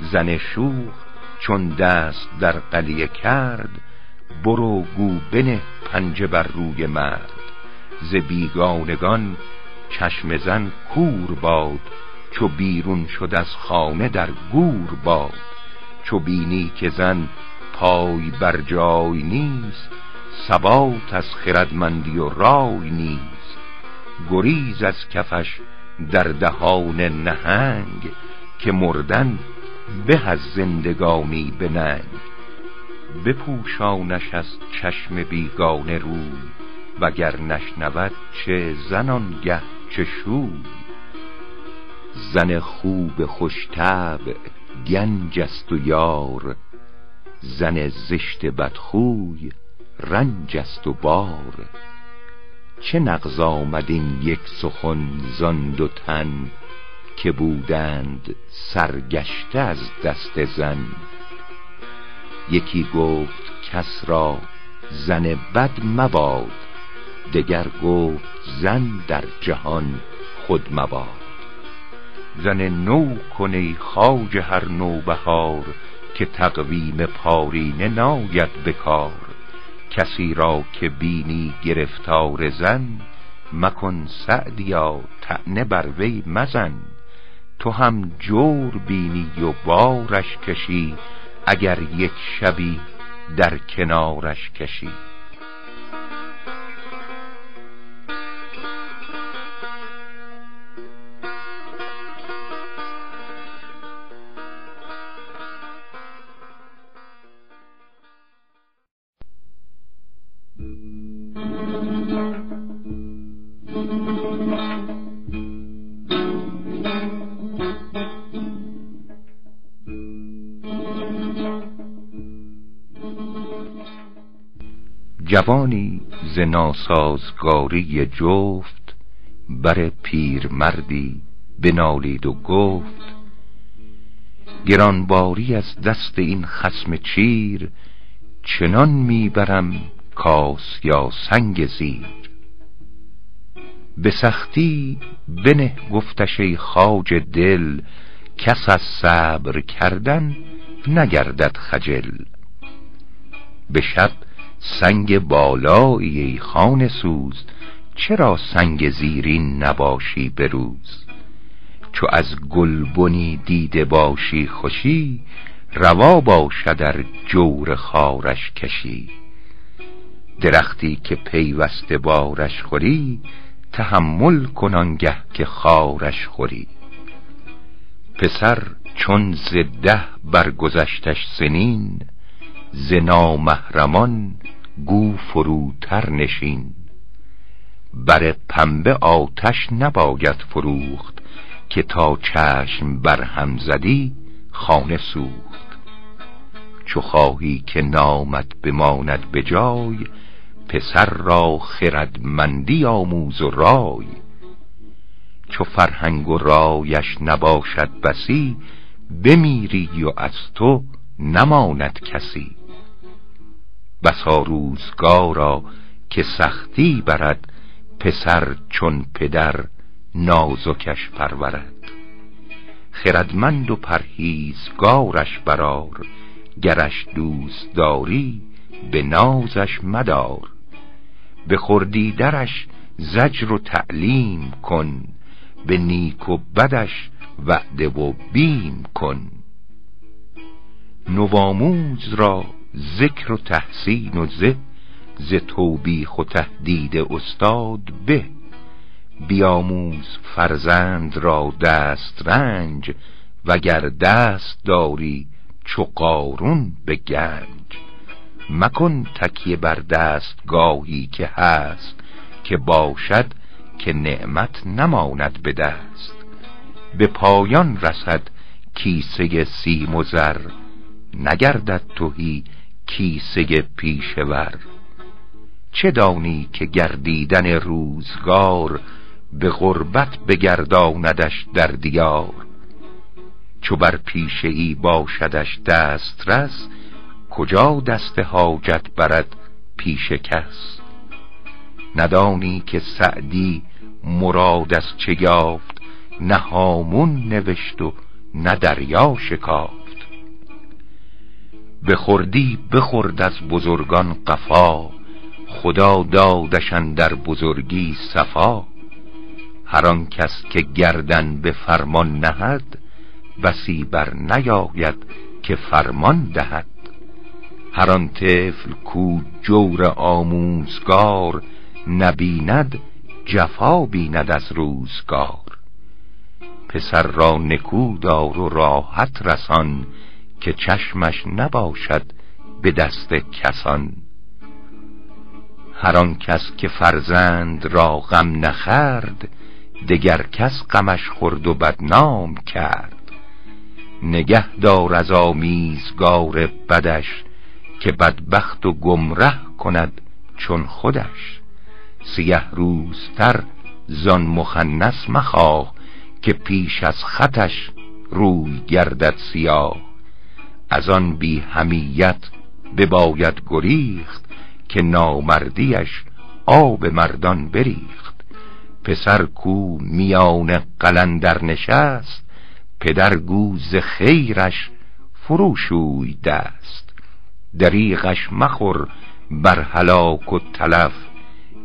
زن شوخ چون دست در قلیه کرد برو گو بنه پنجه بر روی مرد. ز بیگانگان چشم زن کور باد. چو بیرون شد از خانه در گور باد. چو بینی که زن پای بر جای نیست ثبات از خردمندی و رای نیست. گریز از کفش در دهان نهنگ که مردن به از زندگانی به ننگ. بپوشانش از چشم بیگانه روی وگر نشنود چه زنانگه چه شوی. زن خوب خوشتب گنج است و یار زن زشت بدخوی رنج است و بار. چه نغز آمد این یک سخن زان دو تن که بودند سرگشته از دست زن؟ یکی گفت کس را زن بد مباد دگر گفت زن در جهان خود مباد. زن نو کنی خواجه هر نوبهار که تقویم پارینه ناید بکار کسی را که بینی گرفتار زن مکن سعدیا تعنه بر وی مزن. تو هم جور بینی و بارش کشی اگر یک شبی در کنارش کشی. Thank you. جوانی ز ناسازگاری جفت بر پیرمردی بنالید و گفت گرانباری از دست این خسم چیر چنان می‌برم کاس یا سنگ زیر. به سختی بنه گفتش ای خاج دل کس از صبر کردن نگردد خجل. به شب سنگ بالایی ای خانه سوز چرا سنگ زیرین نباشی به روز؟ چو از گلبنی دیده باشی خوشی روا باشد در جور خارش کشی. درختی که پیوسته بارش خوری تحمل کن گه که خارش خوری. پسر چون زده برگذشتش سنین ز نامحرمان گو فروتر نشین. بر پنبه آتش نباید فروخت که تا چشم بر هم زدی خانه سوخت. چو خواهی که نامت بماند به جای پسر را خردمندی آموز و رای. چو فرهنگ و رایش نباشد بسی بمیری و از تو نماند کسی. بسا روزگارا که سختی برد پسر چون پدر نازکش پرورد. خردمند و پرهیزگارش برار گرش دوست داری به نازش مدار. به خردی درش زجر و تعلیم کن به نیک و بدش وعده و بیم کن. نواموز را ذکر و تحسین و زه ز توبیخ و تهدید استاد به. بیاموز فرزند را دست رنج وگر دست داری چو قارون به گنج. مکن تکیه بر دست گاهی که هست که باشد که نعمت نماند به دست. به پایان رسد کیسه سیم و زر نگردد توهی کیسه پیشور. چه دانی که گردیدن روزگار به غربت بگرداندش در دیار؟ چو بر پیشه ای باشدش دسترس کجا دست حاجت برد پیش کس؟ ندانی که سعدی مراد از چه یافت نه هامون نوشت و نه دریا شکافت. بخوردی بخورد از بزرگان قفا خدا دادشن در بزرگی صفا. هر آن کس که گردن به فرمان نهد بسی بر نیاید که فرمان دهد. هر آن طفل کو جور آموزگار نبیند جفا بیند از روزگار. پسر را نکودار و راحت رسان که چشمش نباشد به دست کسان. هر آن کس که فرزند را غم نخرد دگر کس غمش خورد و بدنام کرد. نگه دار از آمیزگار بدش که بدبخت و گمره کند چون خودش. سیه روزتر زان مخنس مخواه که پیش از خطش روی گردد سیاه. از آن بی همیت بباید گریخت که نامردیش آب مردان بریخت. پسر کو میان قلندر نشست پدر گوز خیرش فروشوی دست. دریغش مخور بر هلاک و تلف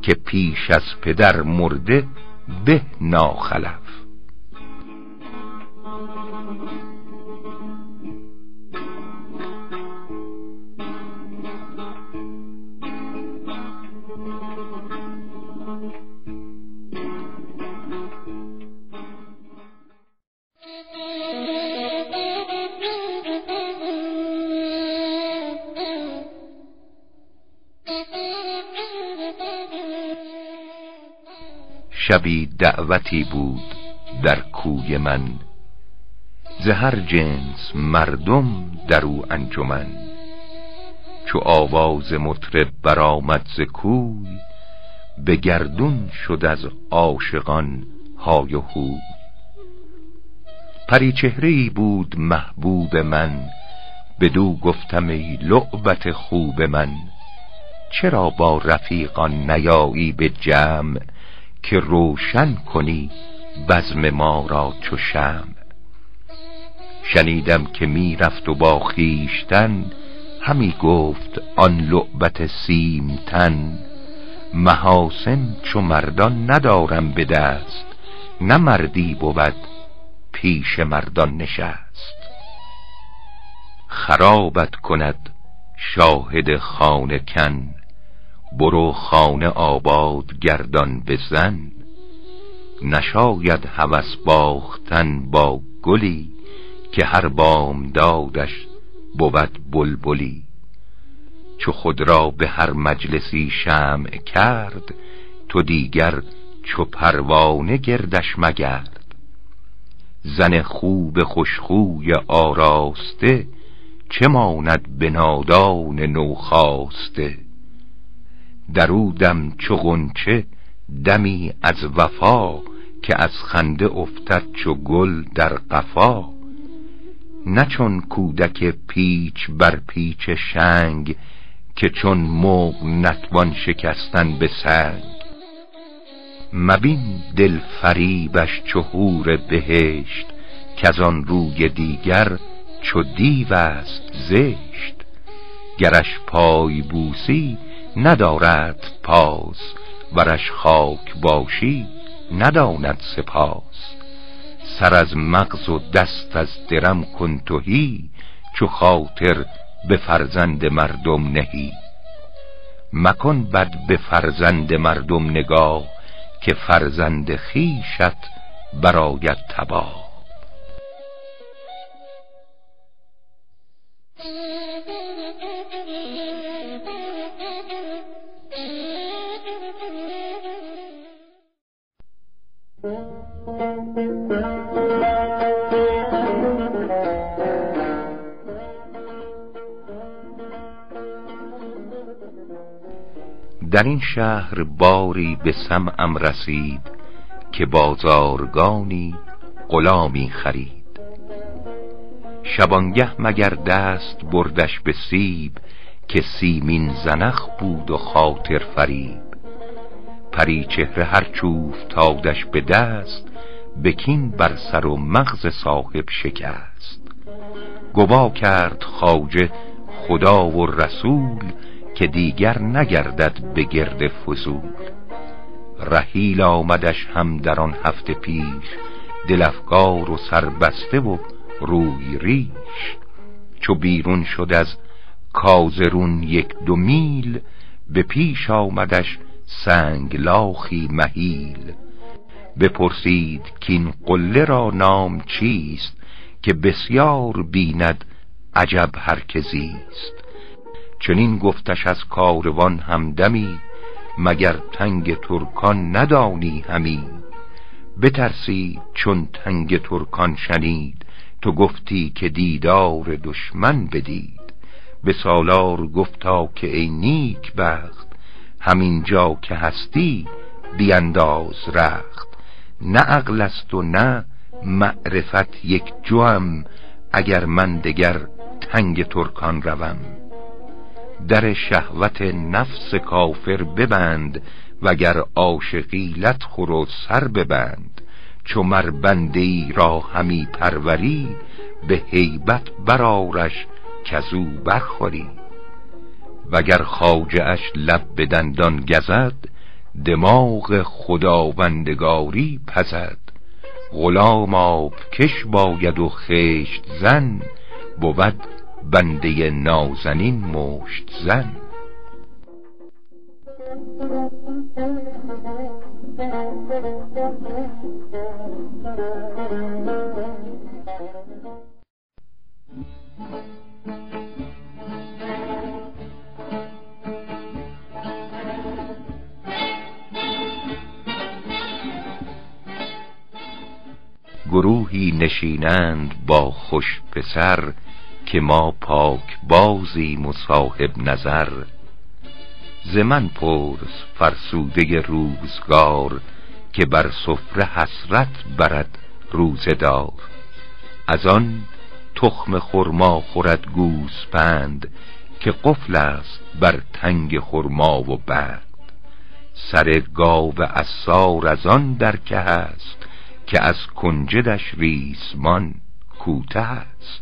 که پیش از پدر مرده به ناخلف. شبی دعوتی بود در کوی من. ز هر جنس مردم در او انجمن. چو آواز مطرب برآمد ز کوی به گردون شد از عاشقان های و چهره بود محبوب من بدو گفتم ای لعبت خوب من. چرا با رفیقان نیایی به جمع؟ که روشن کنی بزم ما را چو شمع. شنیدم که می رفت و با خیشتن همی گفت آن لعبت سیمتن محاسن چو مردان ندارم به دست نه مردی بود پیش مردان نشست. خرابت کند شاهد خانه کن برو خانه آباد گردان بزن. نشاید هوس باختن با گلی که هر بام دادش بود بلبلی. چو خود را به هر مجلسی شمع کرد تو دیگر چو پروانه گردش مگرد. زن خوب خوشخوی آراسته چه ماند به نادان نوخاسته؟ درودم چو غنچه دمی از وفا که از خنده افتد چو گل در قفا. نه چون کودک پیچ بر پیچ شنگ که چون موق نتوان شکستن به سنگ. مبین دل فریبش چو حور بهشت که از آن روی دیگر چو دیو است زشت. گرش پای بوسی ندارد پاس ورش خاک باشی نداند سپاس. سر از مغز و دست از درم کن توهی چو خاطر به فرزند مردم نهی. مکن بد به فرزند مردم نگاه که فرزند خیشت براید تباه. در این شهر باری به سمعم رسید که بازارگانی غلامی خرید. شبانگه مگر دست بردش به سیب که سیمین زنخ بود و خاطر فریب. پری چهره هر چوف تادش به دست بکین بر سر و مغز صاحب شکست. گوا کرد خواجه خدا و رسول که دیگر نگردد به گرد فضول. رحیل آمدش هم در آن هفته پیش دلفگار و سربسته و روی ریش. چو بیرون شد از کازرون یک دو میل به پیش آمدش سنگ لاخی مهیل. بپرسید کین قله را نام چیست که بسیار بیند عجب هر کزیست چنین گفتش از کاروان همدمی مگر تنگ ترکان ندانی همی. بترسی چون تنگ ترکان شنید تو گفتی که دیدار دشمن بدید. به سالار گفتا که ای نیک بخت همین جا که هستی بیانداز رخت. نه عقل است و نه معرفت یک جوم اگر من دگر تنگ ترکان روم. در شهوت نفس کافر ببند وگر عاشقیلت خور و سر ببند. چو مر بنده را همی پروری به هیبت برارش کزو برخوری. وگر خاجه اش لب به دندان گزد دماغ خداوندگاری پزد. غلام آب کش باید و خشت زن بود بنده نازنین مشت زن. گروهی نشینند با خوش پسر که ما پاک بازی مصاحب نظر. ز من پرس فرسوده روزگار که بر سفره حسرت برد روزدار از آن تخم خرما خورد گوسپند که قفل است بر تنگ خرما و بند سر گاو اسار از آن درکه است که از کنجدش ریسمان کوته است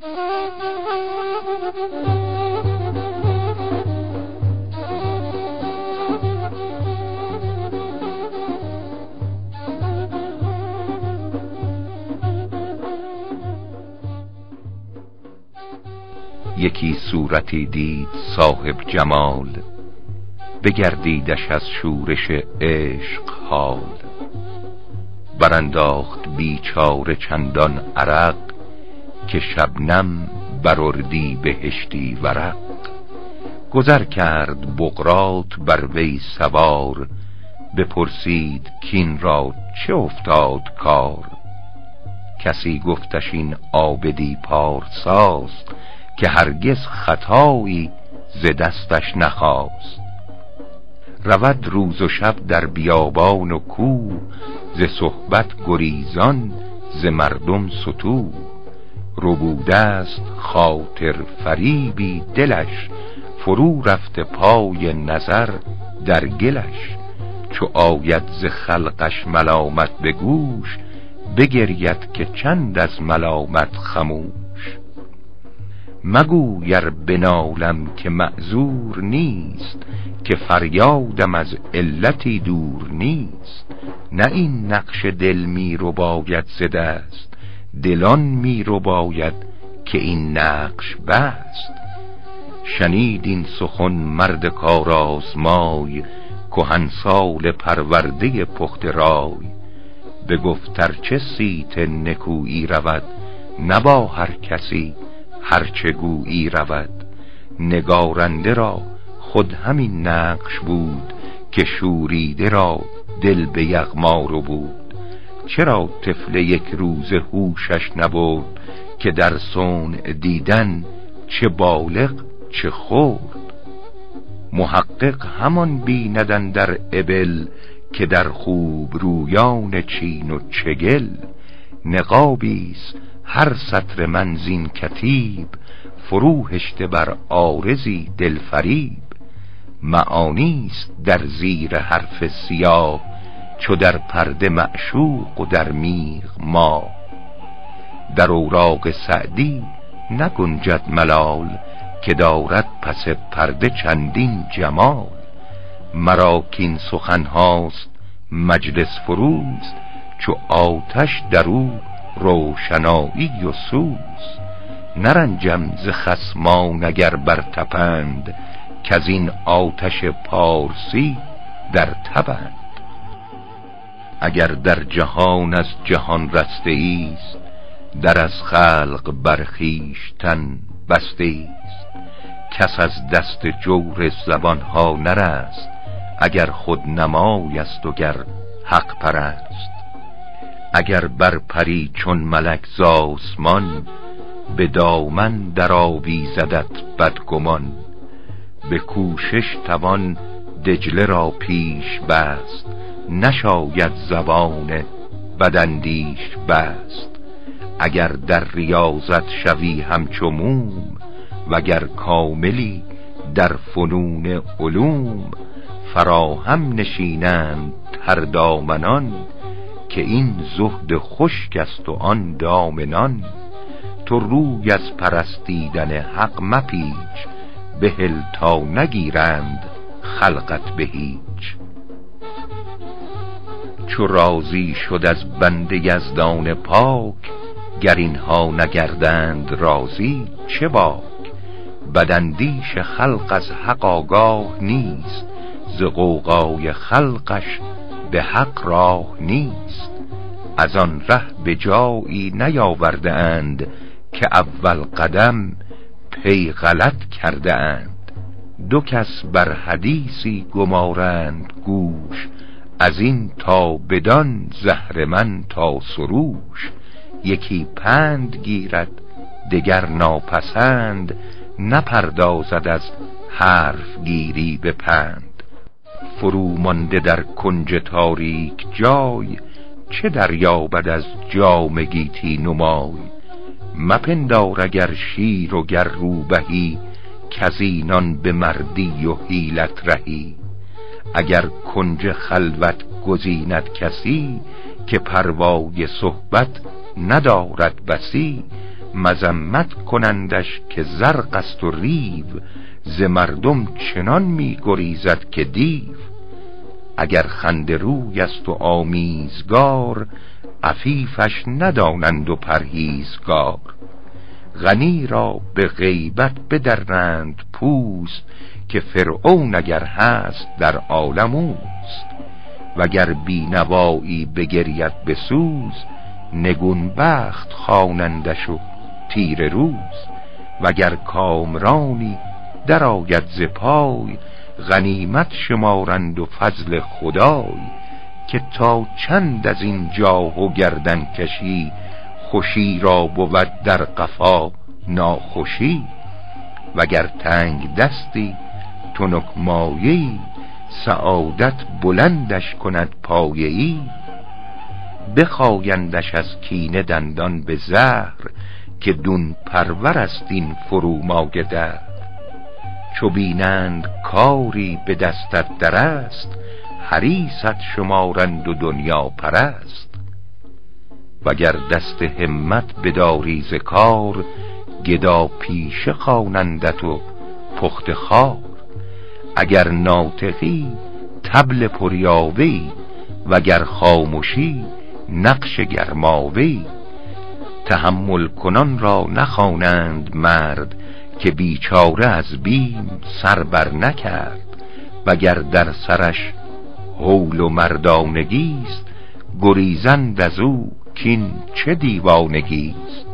یکی صورتی دید صاحب جمال بگردیدش از شورش عشق حال. برانداخت بیچاره چندان عرق که شبنم برردی بهشتی ورق گذر کرد بغرات بر وی سوار بپرسید کین را چه افتاد کار؟ کسی گفتش این آبدی پارساست که هرگز خطایی ز دستش نخواست. رود روز و شب در بیابان و کو ز صحبت گریزان ز مردم ستو ربوده است خاطر فریبی دلش فرو رفته پای نظر در گلش. چو آید ز خلقش ملامت به گوش بگرید که چند از ملامت خموش. مگویر بنالم که معذور نیست که فریادم از علتی دور نیست. نه این نقش دل می رو باید زده است دلان می رو باید که این نقش بست. شنید این سخن مرد کار آزمای کهنسال پرورده پخت رای. به گفتر چه سیت نکویی رود نبا هر کسی هرچه گویی رود. نگارنده را خود همین نقش بود که شوریده را دل به یغمارو بود. چرا طفل یک روز هوشش نبود که در سون دیدن چه بالغ چه خورد محقق همان بیندن در ابل که در خوب رویان چین و چگل. نقابیست هر سطر منزین کتیب فروهشته بر آرزی دلفریب. معانیست در زیر حرف سیاه چو در پرده معشوق و در میغ ما در اوراق سعدی نگنجد ملال که دارد پس پرده چندین جمال. مراکین سخن هاست مجلس فروز چو آتش در او روشنایی و سوز. نرنجم ز خسمان اگر برتپند که از این آتش پارسی در تبند اگر در جهان از جهان رسته ایست در از خلق برخیشتن بسته ایست کس از دست جور زبانها نرست اگر خود نمای است و گر حق پرست. اگر بر پری چون ملک زاسمان به دامن در زدت بدگمان. به کوشش توان دجله را پیش بست نشاید زبان بدندیش بست. اگر در ریاضت شوی همچو موم وگر کاملی در فنون علوم فراهم نشینند هر دامنان که این زهد خشک است و آن دامنان. تو روی از پرستیدن حق مپیچ بهل تا نگیرند خلقت به چو راضی شد از بنده یزدان پاک گر اینها نگردند راضی چه باک؟ بدندیش خلق از حق آگاه نیست ز غوغای خلقش به حق راه نیست. از آن ره به جایی نیاورده اند که اول قدم پی غلط کرده اند. دو کس بر حدیثی گمارند گوش از این تا بدان زهر من تا سروش یکی پند گیرد دگر ناپسند نپردازد از حرف گیری به پند. فرو مانده در کنج تاریک جای چه دریابد از جام گیتی نمای؟ مپندار اگر شیر و گر روبهی کزینان به مردی و حیلت رهی. اگر کنج خلوت گزیند کسی که پروای صحبت ندارد بسی مزمت کنندش که زرق است و ریو ز مردم چنان می گریزد که دیو. اگر خنده روی است و آمیزگار عفیفش ندانند و پرهیزگار. غنی را به غیبت بدرند پوست که فرعون اگر هست در عالم اوست. وگر بینوایی بگرید به سوز نگون بخت خوانندش و تیر روز. وگر کامرانی در آید ز غنیمت شمارند و فضل خدای. که تا چند از این جاه و گردن کشی خوشی را بود در قفا ناخوشی. وگر تنگ دستی تنک مایهی سعادت بلندش کند پایهی بخایندش از کینه دندان به زهر که دون پرور است این در چو بینند کاری به دستت در است حریصت شمارند و دنیا پرست. وگر دست همت بداری ز کار گدا پیشه خوانندت و پخت خار اگر ناطقی تبل پریاوی وگر خاموشی نقش گرماوی. تحمل کنان را نخوانند مرد که بیچاره از بیم سر بر نکرد وگر در سرش حول و مردانگیست گریزند از او کین چه دیوانگیست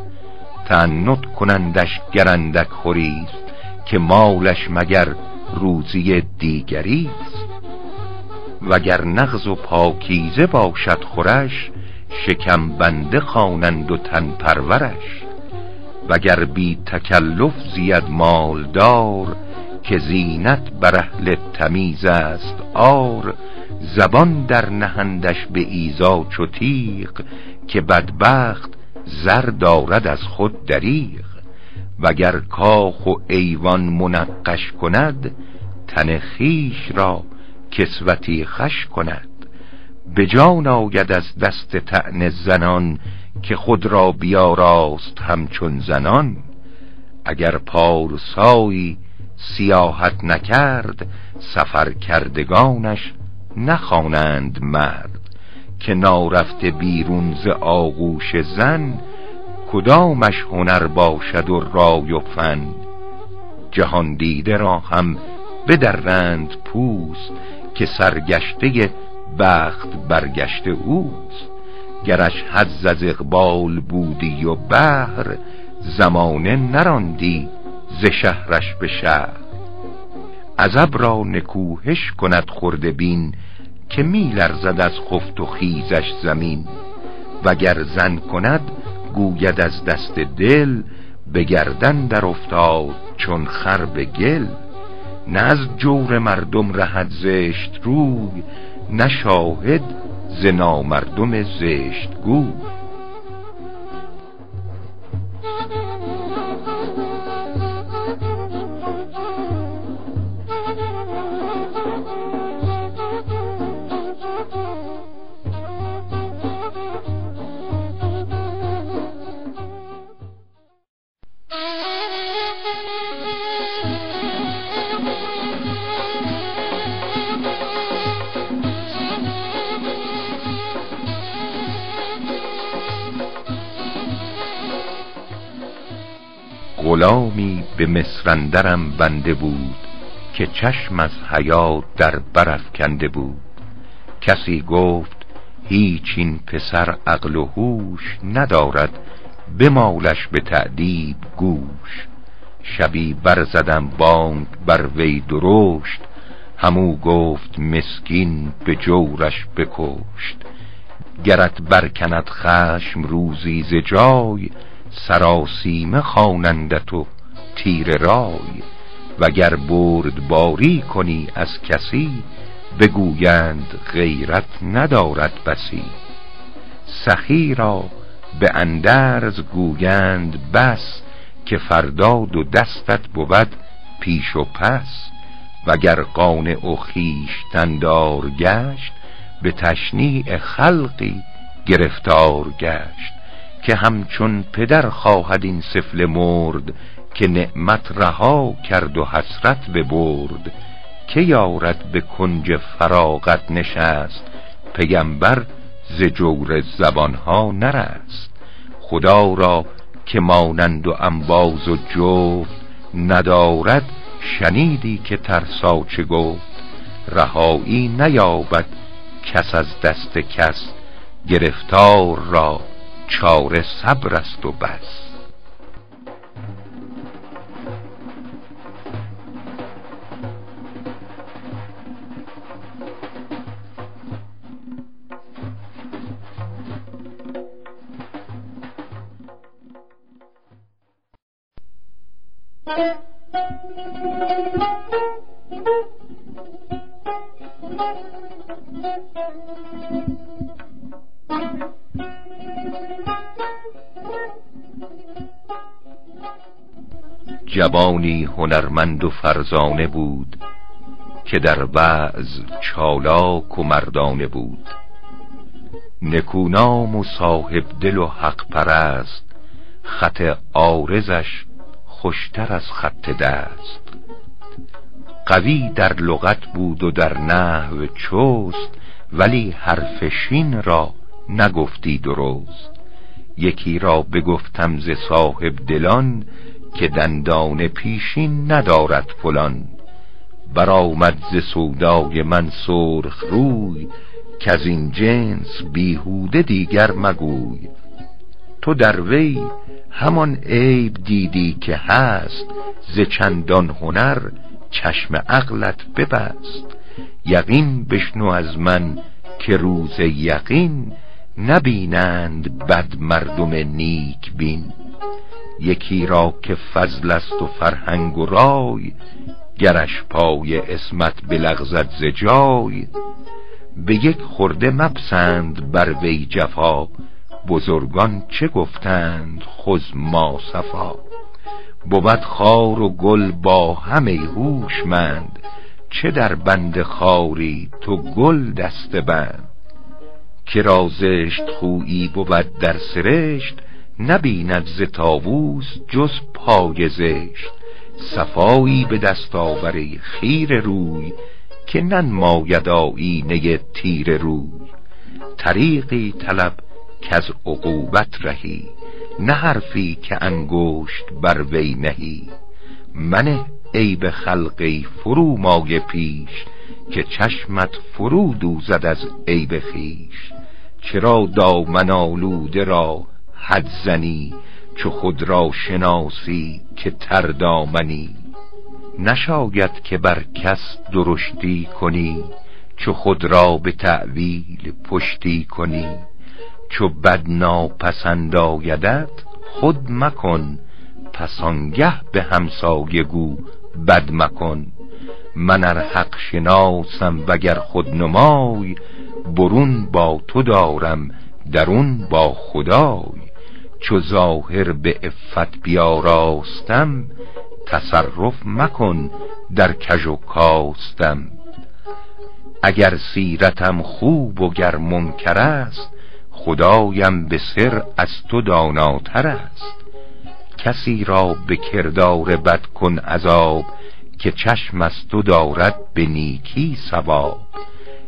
تعنت کنندش گرندک خوریست که مالش مگر روزی دیگریست وگر نغز و پاکیزه باشد خورش شکم بنده خوانند و تن پرورش. وگر بی تکلف زید مالدار که زینت بر اهل تمیز است آر زبان در نهندش به ایزا چو تیغ که بدبخت زر دارد از خود دریغ. وگر کاخ و ایوان منقش کند تن خیش را کسوتی خش کند. به جان آید از دست تن زنان که خود را بیاراست همچون زنان. اگر پارسایی سیاحت نکرد سفر کردگانش نخوانند مرد. که نارفته بیرون ز آغوش زن کدامش هنر باشد و رای و فن؟ جهان دیده را هم بدرند پوست که سرگشته بخت برگشته اوست. گرش حز از اقبال بودی و بهر زمانه نراندی ز شهرش به شهر. عذب را نکوهش کند خورده بین که می لرزد از خفت و خیزش زمین. وگر زن کند گوید از دست دل به گردن در افتاد چون خر به گل. نه از جور مردم رهد زشت روی نه شاهد ز نامردم زشت گو مصرندرم بنده بود که چشم از حیات در برف کنده بود. کسی گفت هیچ این پسر عقل و هوش ندارد بمالش به تعدیب گوش. شبی برزدم بانگ بر وی درشت همو گفت مسکین به جورش بکشت. گرت برکند خشم روزی ز جای سراسیمه خوانندت و تیر رای وگر برد باری کنی از کسی بگویند غیرت ندارد بسی. سخی را به اندرز گویند بس که فرداد و دستت بود پیش و پس. وگر قانع و خویشتندار گشت به تشنیع خلقی گرفتار گشت. که همچون پدر خواهد این سفل مرد که نعمت رها کرد و حسرت ببرد که یارد به کنج فراغت نشست پیمبر ز جور زبانها نرست. خدا را که مانند و انباز و جفت ندارد شنیدی که ترسا چه گفت. رهایی نیابد کس از دست کس گرفتار را چاره صبر است و بس. هنرمند و فرزانه بود که در بعض چالاک و مردانه بود. نکونام و صاحب دل و حق پرست خط آرزش خوشتر از خط دست. قوی در لغت بود و در نحو چوست ولی حرف شین را نگفتی درست. یکی را بگفتم ز صاحب دلان که دندان پیشین ندارد فلان. برآمد ز سودای من سرخ روی که از این جنس بیهوده دیگر مگوی. تو در وی همان عیب دیدی که هست ز چندان هنر چشم عقلت ببست. یقین بشنو از من که روز یقین نبینند بد مردم نیک بین. یکی را که فضل است و فرهنگ و رای گرش پای اسمت بلغزد ز جای. به یک خورده مپسند بر وی جفا بزرگان چه گفتند خود ما صفا. بود خار و گل با همه هوشمند چه در بند خاری تو گل دست بند که رازشت خویی بود در سرشت نبیند ز تاووس جز پای زشت صفایی به دست آوری خیر روی که ننماید آیینه تیر روی. طریقی طلب که از عقوبت رهی نه حرفی که انگشت بر وی نهی. من عیب خلقی فرو مای پیش که چشمت فرو دوزد از عیب خیش چرا دامن آلوده را حد زنی چو خود را شناسی که تر دامنی. نشاید که بر کس درشتی کنی چو خود را به تعویل پشتی کنی. چو بد ناپسند آیدت خود مکن پسانگه به همسایه گو بد مکن. من ار حق شناسم وگر خود نمای برون با تو دارم درون با خدای. چو ظاهر به افت بیاراستم تصرف مکن در کژ و کاستم. اگر سیرتم خوب و گر منکر است خدایم به سر از تو داناتر است. کسی را به کردار بد کن عذاب که چشم از تو دارد به نیکی ثواب.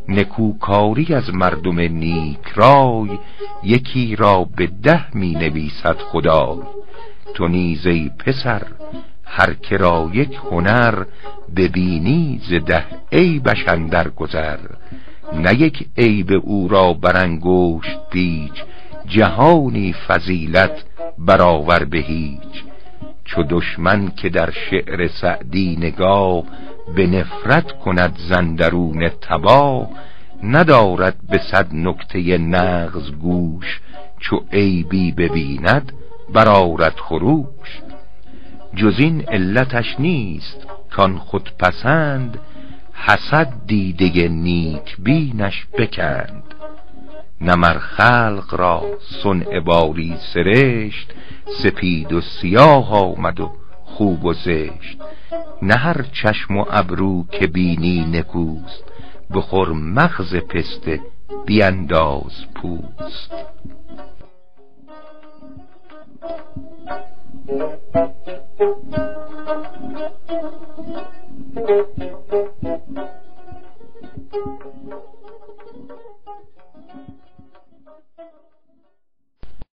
نکوکاری از مردم نیک رای یکی را به ده می نویسد خدای تو نیزی پسر هر که را یک هنر ببینی ز ده عیبش اندر گذر. نه یک عیب او را برانگشت پیچ جهانی فضیلت برآور به هیچ. چو دشمن که در شعر سعدی نگاه به نفرت کند زندرون تبا ندارد به صد نکته نغز گوش چو عیبی ببیند برارد خروش. جز این علتش نیست کان خود پسند حسد دیده نیک بینش بکند. نمر خلق را سن باری سرشت سپید و سیاه آمد و خوب و زشت نه هر چشم و ابرو که بینی نکوست بخور مغز پسته بیانداز پوست.